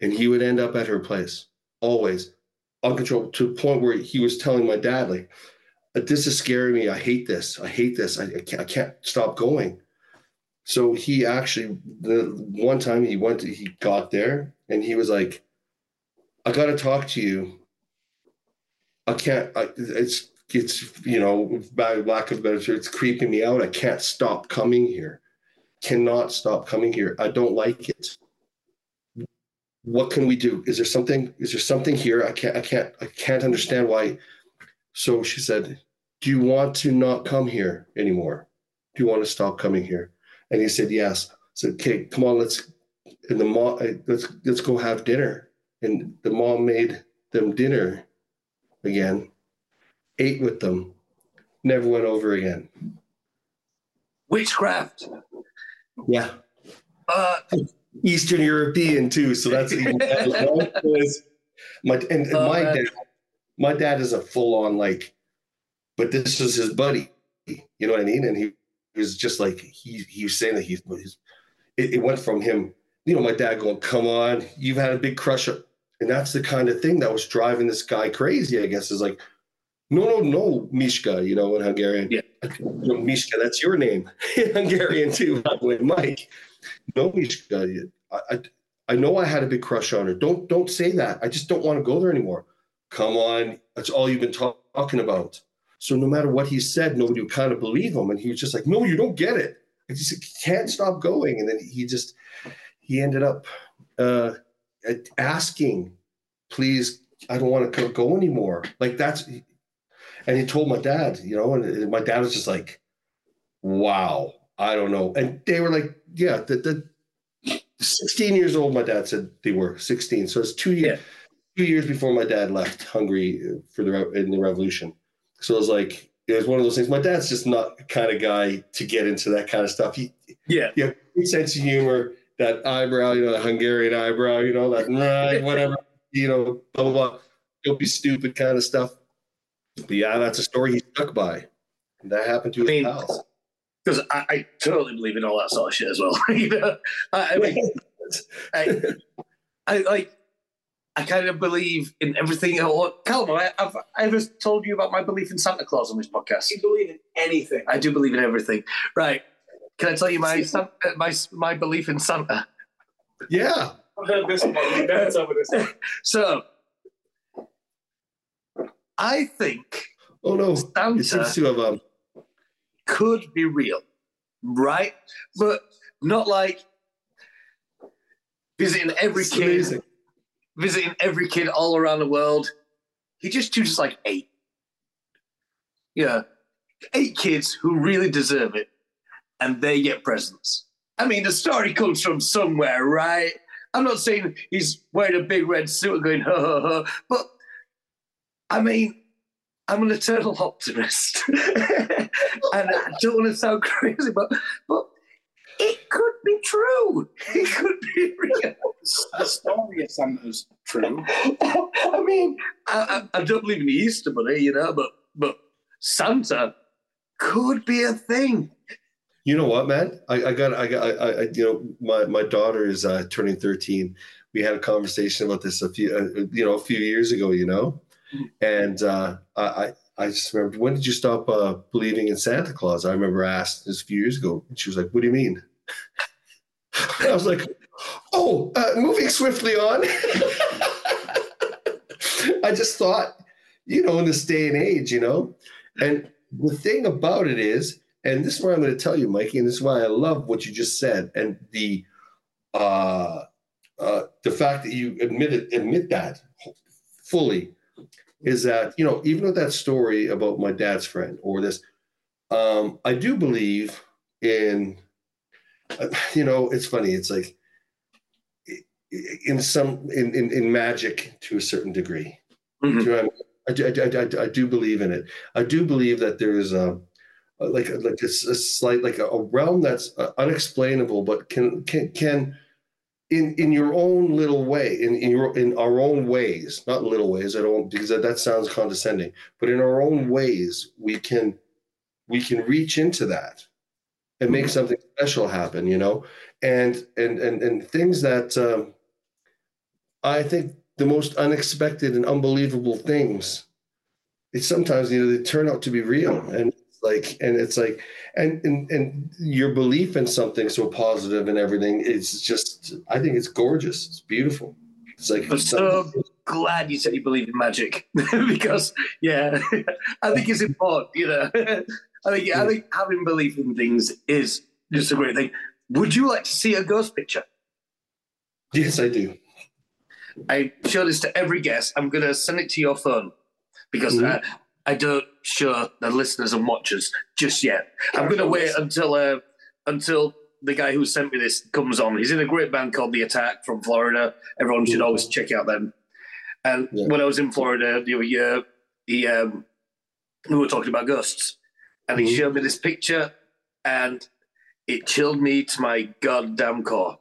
and he would end up at her place always uncontrollable to the point where he was telling my dad, like, uh, this is scaring me. I hate this. I hate this. I, I, can't, I can't stop going. So he actually, the one time he went, to, he got there and he was like, I got to talk to you. I can't, I, it's, it's, you know, by lack of better term, it's creeping me out. I can't stop coming here. Cannot stop coming here. I don't like it what can we do? Is there something? Is there something here? I can't. I can't. I can't understand why. So she said, "Do you want to not come here anymore? Do you want to stop coming here?" And he said, "Yes." I said, "Okay, come on, let's." And the mom, let's let's go have dinner. And the mom made them dinner again, ate with them, never went over again. Witchcraft. Yeah. Uh, Eastern European too, so that's even my and, and oh, my uh-huh. dad. My dad is a full on like, but this is his buddy. You know what I mean? And he, was just like he he was saying that he's, he's it, it, went from him. You know, my dad going, "Come on, you've had a big crush," and that's the kind of thing that was driving this guy crazy. I guess is like, no, no, no, Mishka. You know, in Hungarian, yeah, no, Mishka, that's your name in Hungarian too. By the way, Mike no, I, I, I know I had a big crush on her. Don't don't say that. I just don't want to go there anymore. Come on, that's all you've been talk- talking about. So no matter what he said, nobody would kind of believe him, and he was just like, "No, you don't get it." I just can't stop going, and then he just he ended up uh, asking, "Please, I don't want to go anymore." Like that's, and he told my dad, you know, and my dad was just like, "Wow." I don't know. And they were like, yeah, the, the 16 years old, my dad said they were 16. So it's two years, yeah. two years before my dad left Hungary for the in the revolution. So it was like, it was one of those things. My dad's just not the kind of guy to get into that kind of stuff. He, yeah, yeah, sense of humor, that eyebrow, you know, the Hungarian eyebrow, you know, that nah, whatever, you know, blah blah blah. Don't be stupid kind of stuff. But yeah, that's a story he stuck by. And that happened to his I mean, pals because I, I, totally believe in all that sort of shit as well. you know, I, I mean, I, I like. I kind of believe in everything. Callum, I, have I ever told you about my belief in Santa Claus on this podcast? You believe in anything? I do believe in everything. Right? Can I tell you my my my belief in Santa? Yeah. I've heard this one. so, I think. Oh no! Santa. It seems to have um, could be real, right? But not like visiting every That's kid, amazing. visiting every kid all around the world. He just chooses like eight. Yeah, eight kids who really deserve it, and they get presents. I mean, the story comes from somewhere, right? I'm not saying he's wearing a big red suit and going, ha ha ha, but I mean, I'm an eternal optimist. and I don't want to sound crazy, but but it could be true. It could be real. The story of Santa's true. I mean, I, I, I, don't believe in the Easter Bunny, you know, but but Santa could be a thing. You know what, man? I, I got, I got, I, I, you know, my my daughter is uh, turning thirteen. We had a conversation about this a few, uh, you know, a few years ago. You know, and uh, I, I just remember, when did you stop uh, believing in Santa Claus? I remember I asked this a few years ago, and she was like, "What do you mean?" I was like, "Oh, uh, moving swiftly on." I just thought, you know, in this day and age, you know, and the thing about it is, and this is what I'm going to tell you, Mikey, and this is why I love what you just said, and the uh, uh, the fact that you admit it, admit that fully is that you know even with that story about my dad's friend or this um i do believe in uh, you know it's funny it's like in some in in, in magic to a certain degree. Mm-hmm. you know I, I, I, I, do believe in it. I do believe that there is a like like a, a slight like a, a realm that's uh, unexplainable but can can can in in your own little way, in in your in our own ways, not little ways. I don't because that, that sounds condescending, but in our own ways, we can we can reach into that and make mm-hmm. something special happen. You know, and and and and things that um, I think the most unexpected and unbelievable things. It's sometimes you know they turn out to be real, and like and it's like and and and your belief in something so positive and everything is just I think it's gorgeous. It's beautiful. It's like I'm so glad you said you believe in magic because yeah, I think it's important. You know, I think yeah, I think having belief in things is just a great thing. Would you like to see a ghost picture? Yes, I do. I show this to every guest. I'm going to send it to your phone because mm-hmm. uh, I don't show the listeners and watchers just yet. I'm going to wait until uh, until the guy who sent me this comes on. He's in a great band called The Attack from Florida. Everyone should always check out them. And yeah. when I was in Florida the other year, he um, we were talking about ghosts, and he mm-hmm. showed me this picture, and it chilled me to my goddamn core.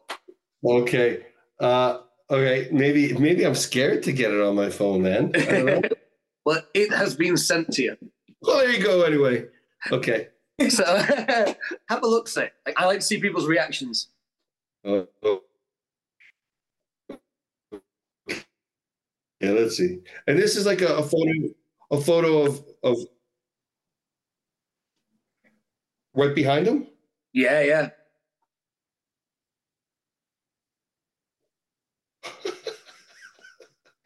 Okay. Uh, okay. Maybe maybe I'm scared to get it on my phone, then. Well, it has been sent to you. Well, there you go. Anyway, okay. So have a look. Say, I like to see people's reactions. Oh, oh. Yeah, let's see. And this is like a, a photo, a photo of of right behind him. Yeah, yeah.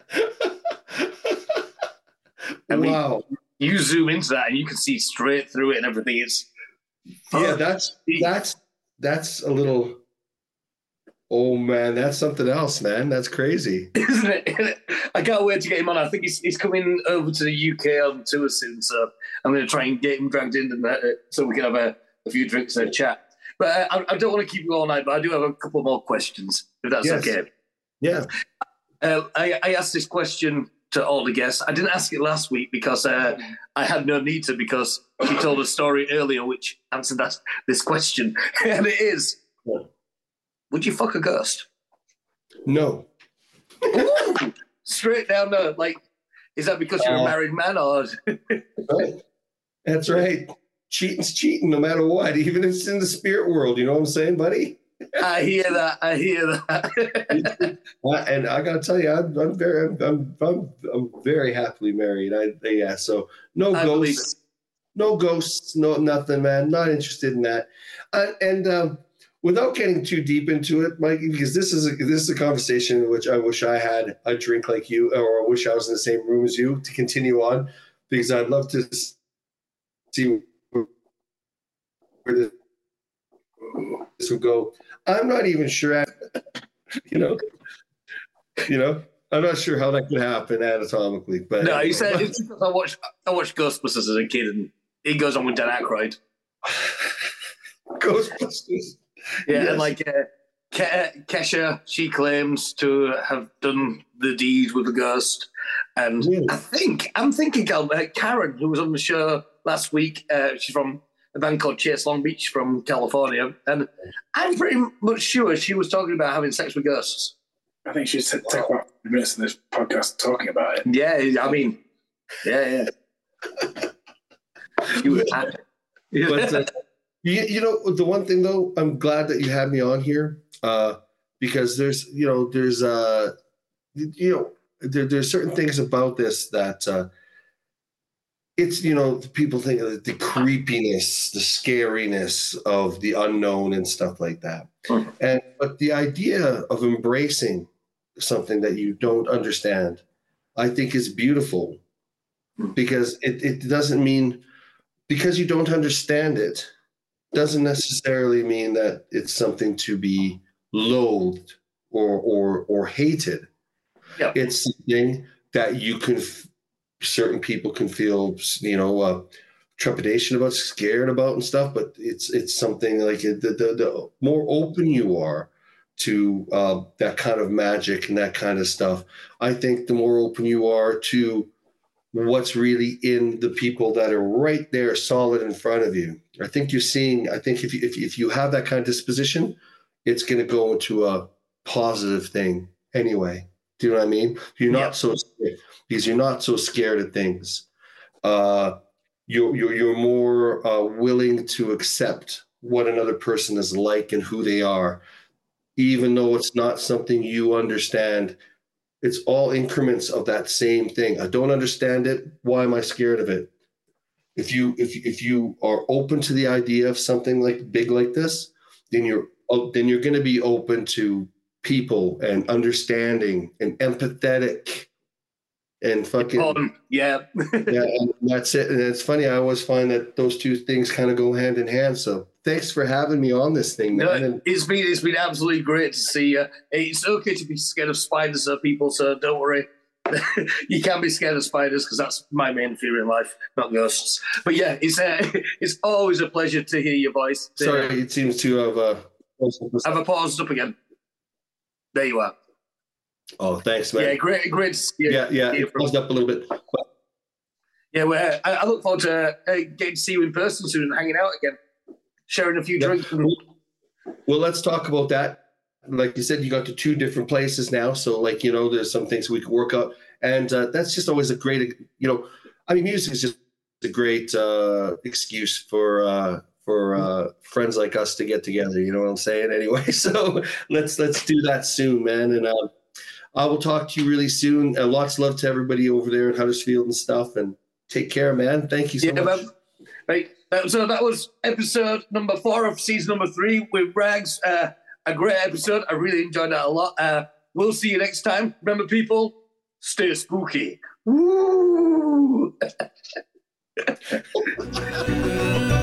Wow. You zoom into that and you can see straight through it and everything. It's yeah, that's that's that's a little. Oh man, that's something else, man. That's crazy, isn't it? I can't wait to get him on. I think he's, he's coming over to the UK on tour soon, so I'm going to try and get him dragged in and uh, so we can have a, a few drinks and a chat. But uh, I, I, don't want to keep you all night, but I do have a couple more questions, if that's yes. okay. Yeah. Uh, I, I asked this question to all the guests. I didn't ask it last week because uh, I had no need to because she told a story earlier which answered that this question, and it is: Would you fuck a ghost? No. Ooh, straight down the like. Is that because you're uh, a married man, or? right. That's right. Cheating's cheating, no matter what, even if it's in the spirit world. You know what I'm saying, buddy? I hear that. I hear that. and I gotta tell you, I'm, I'm very, I'm, I'm, I'm, very happily married. I, yeah. So no I ghosts, no ghosts, no nothing, man. Not interested in that. Uh, and um, without getting too deep into it, Mike, because this is a, this is a conversation in which I wish I had a drink like you, or I wish I was in the same room as you to continue on, because I'd love to see where this would go. I'm not even sure. you know, you know, I'm not sure how that could happen anatomically. But no, you said I watched I watched Ghostbusters as a kid, and he goes on with Dan Aykroyd. Ghostbusters. Yeah, yes. and like uh, Ke- Kesha, she claims to have done the deed with the ghost, and really? I think I'm thinking uh, Karen, who was on the show last week. Uh, she's from a band called Chase Long Beach from California, and I'm pretty much sure she was talking about having sex with ghosts. I think she's take about minutes in this podcast talking about it. Yeah, I mean, yeah, yeah. you, but, uh, you, you know, the one thing though, I'm glad that you had me on here uh, because there's, you know, there's, uh, you know, there, there's certain things about this that uh, it's you know people think of the creepiness the scariness of the unknown and stuff like that mm-hmm. and but the idea of embracing something that you don't understand i think is beautiful mm-hmm. because it, it doesn't mean because you don't understand it doesn't necessarily mean that it's something to be loathed or or or hated it's something that you can certain people can feel you know uh, trepidation about scared about and stuff but it's it's something like the, the, the more open you are to uh, that kind of magic and that kind of stuff i think the more open you are to what's really in the people that are right there solid in front of you i think you're seeing i think if you if, if you have that kind of disposition it's going to go into a positive thing anyway. Do you know what I mean? You're not so scared because you're not so scared of things. Uh, you're, you're, you're more uh, willing to accept what another person is like and who they are, even though it's not something you understand. It's all increments of that same thing. I don't understand it. Why am I scared of it? If you if if you are open to the idea of something like big like this, then you're then you're going to be open to people and understanding and empathetic and fucking um, yeah yeah and that's it and it's funny i always find that those two things kind of go hand in hand so thanks for having me on this thing man. No, it's been it's been absolutely great to see you it's okay to be scared of spiders or people so don't worry you can be scared of spiders because that's my main fear in life, not ghosts. But yeah, it's uh, it's always a pleasure to hear your voice. Sorry, it seems to have uh, have a paused up again. There you are. Oh, thanks, man. Yeah, great, great. Yeah, yeah, it paused up a little bit. But... Yeah, well, I, I, look forward to uh, getting to see you in person soon and hanging out again, sharing a few yeah. drinks. Well, let's talk about that. Like you said, you got to two different places now, so like you know, there's some things we could work out, and uh, that's just always a great, you know, I mean, music is just a great uh, excuse for uh, for uh, friends like us to get together. You know what I'm saying? Anyway, so let's let's do that soon, man. And uh, I will talk to you really soon. Uh, lots of love to everybody over there in Huddersfield and stuff. And take care, man. Thank you so yeah, much. right. So that was episode number four of season number three with Rags. Uh, a great episode. I really enjoyed that a lot. Uh, we'll see you next time. Remember, people, stay spooky. Woo!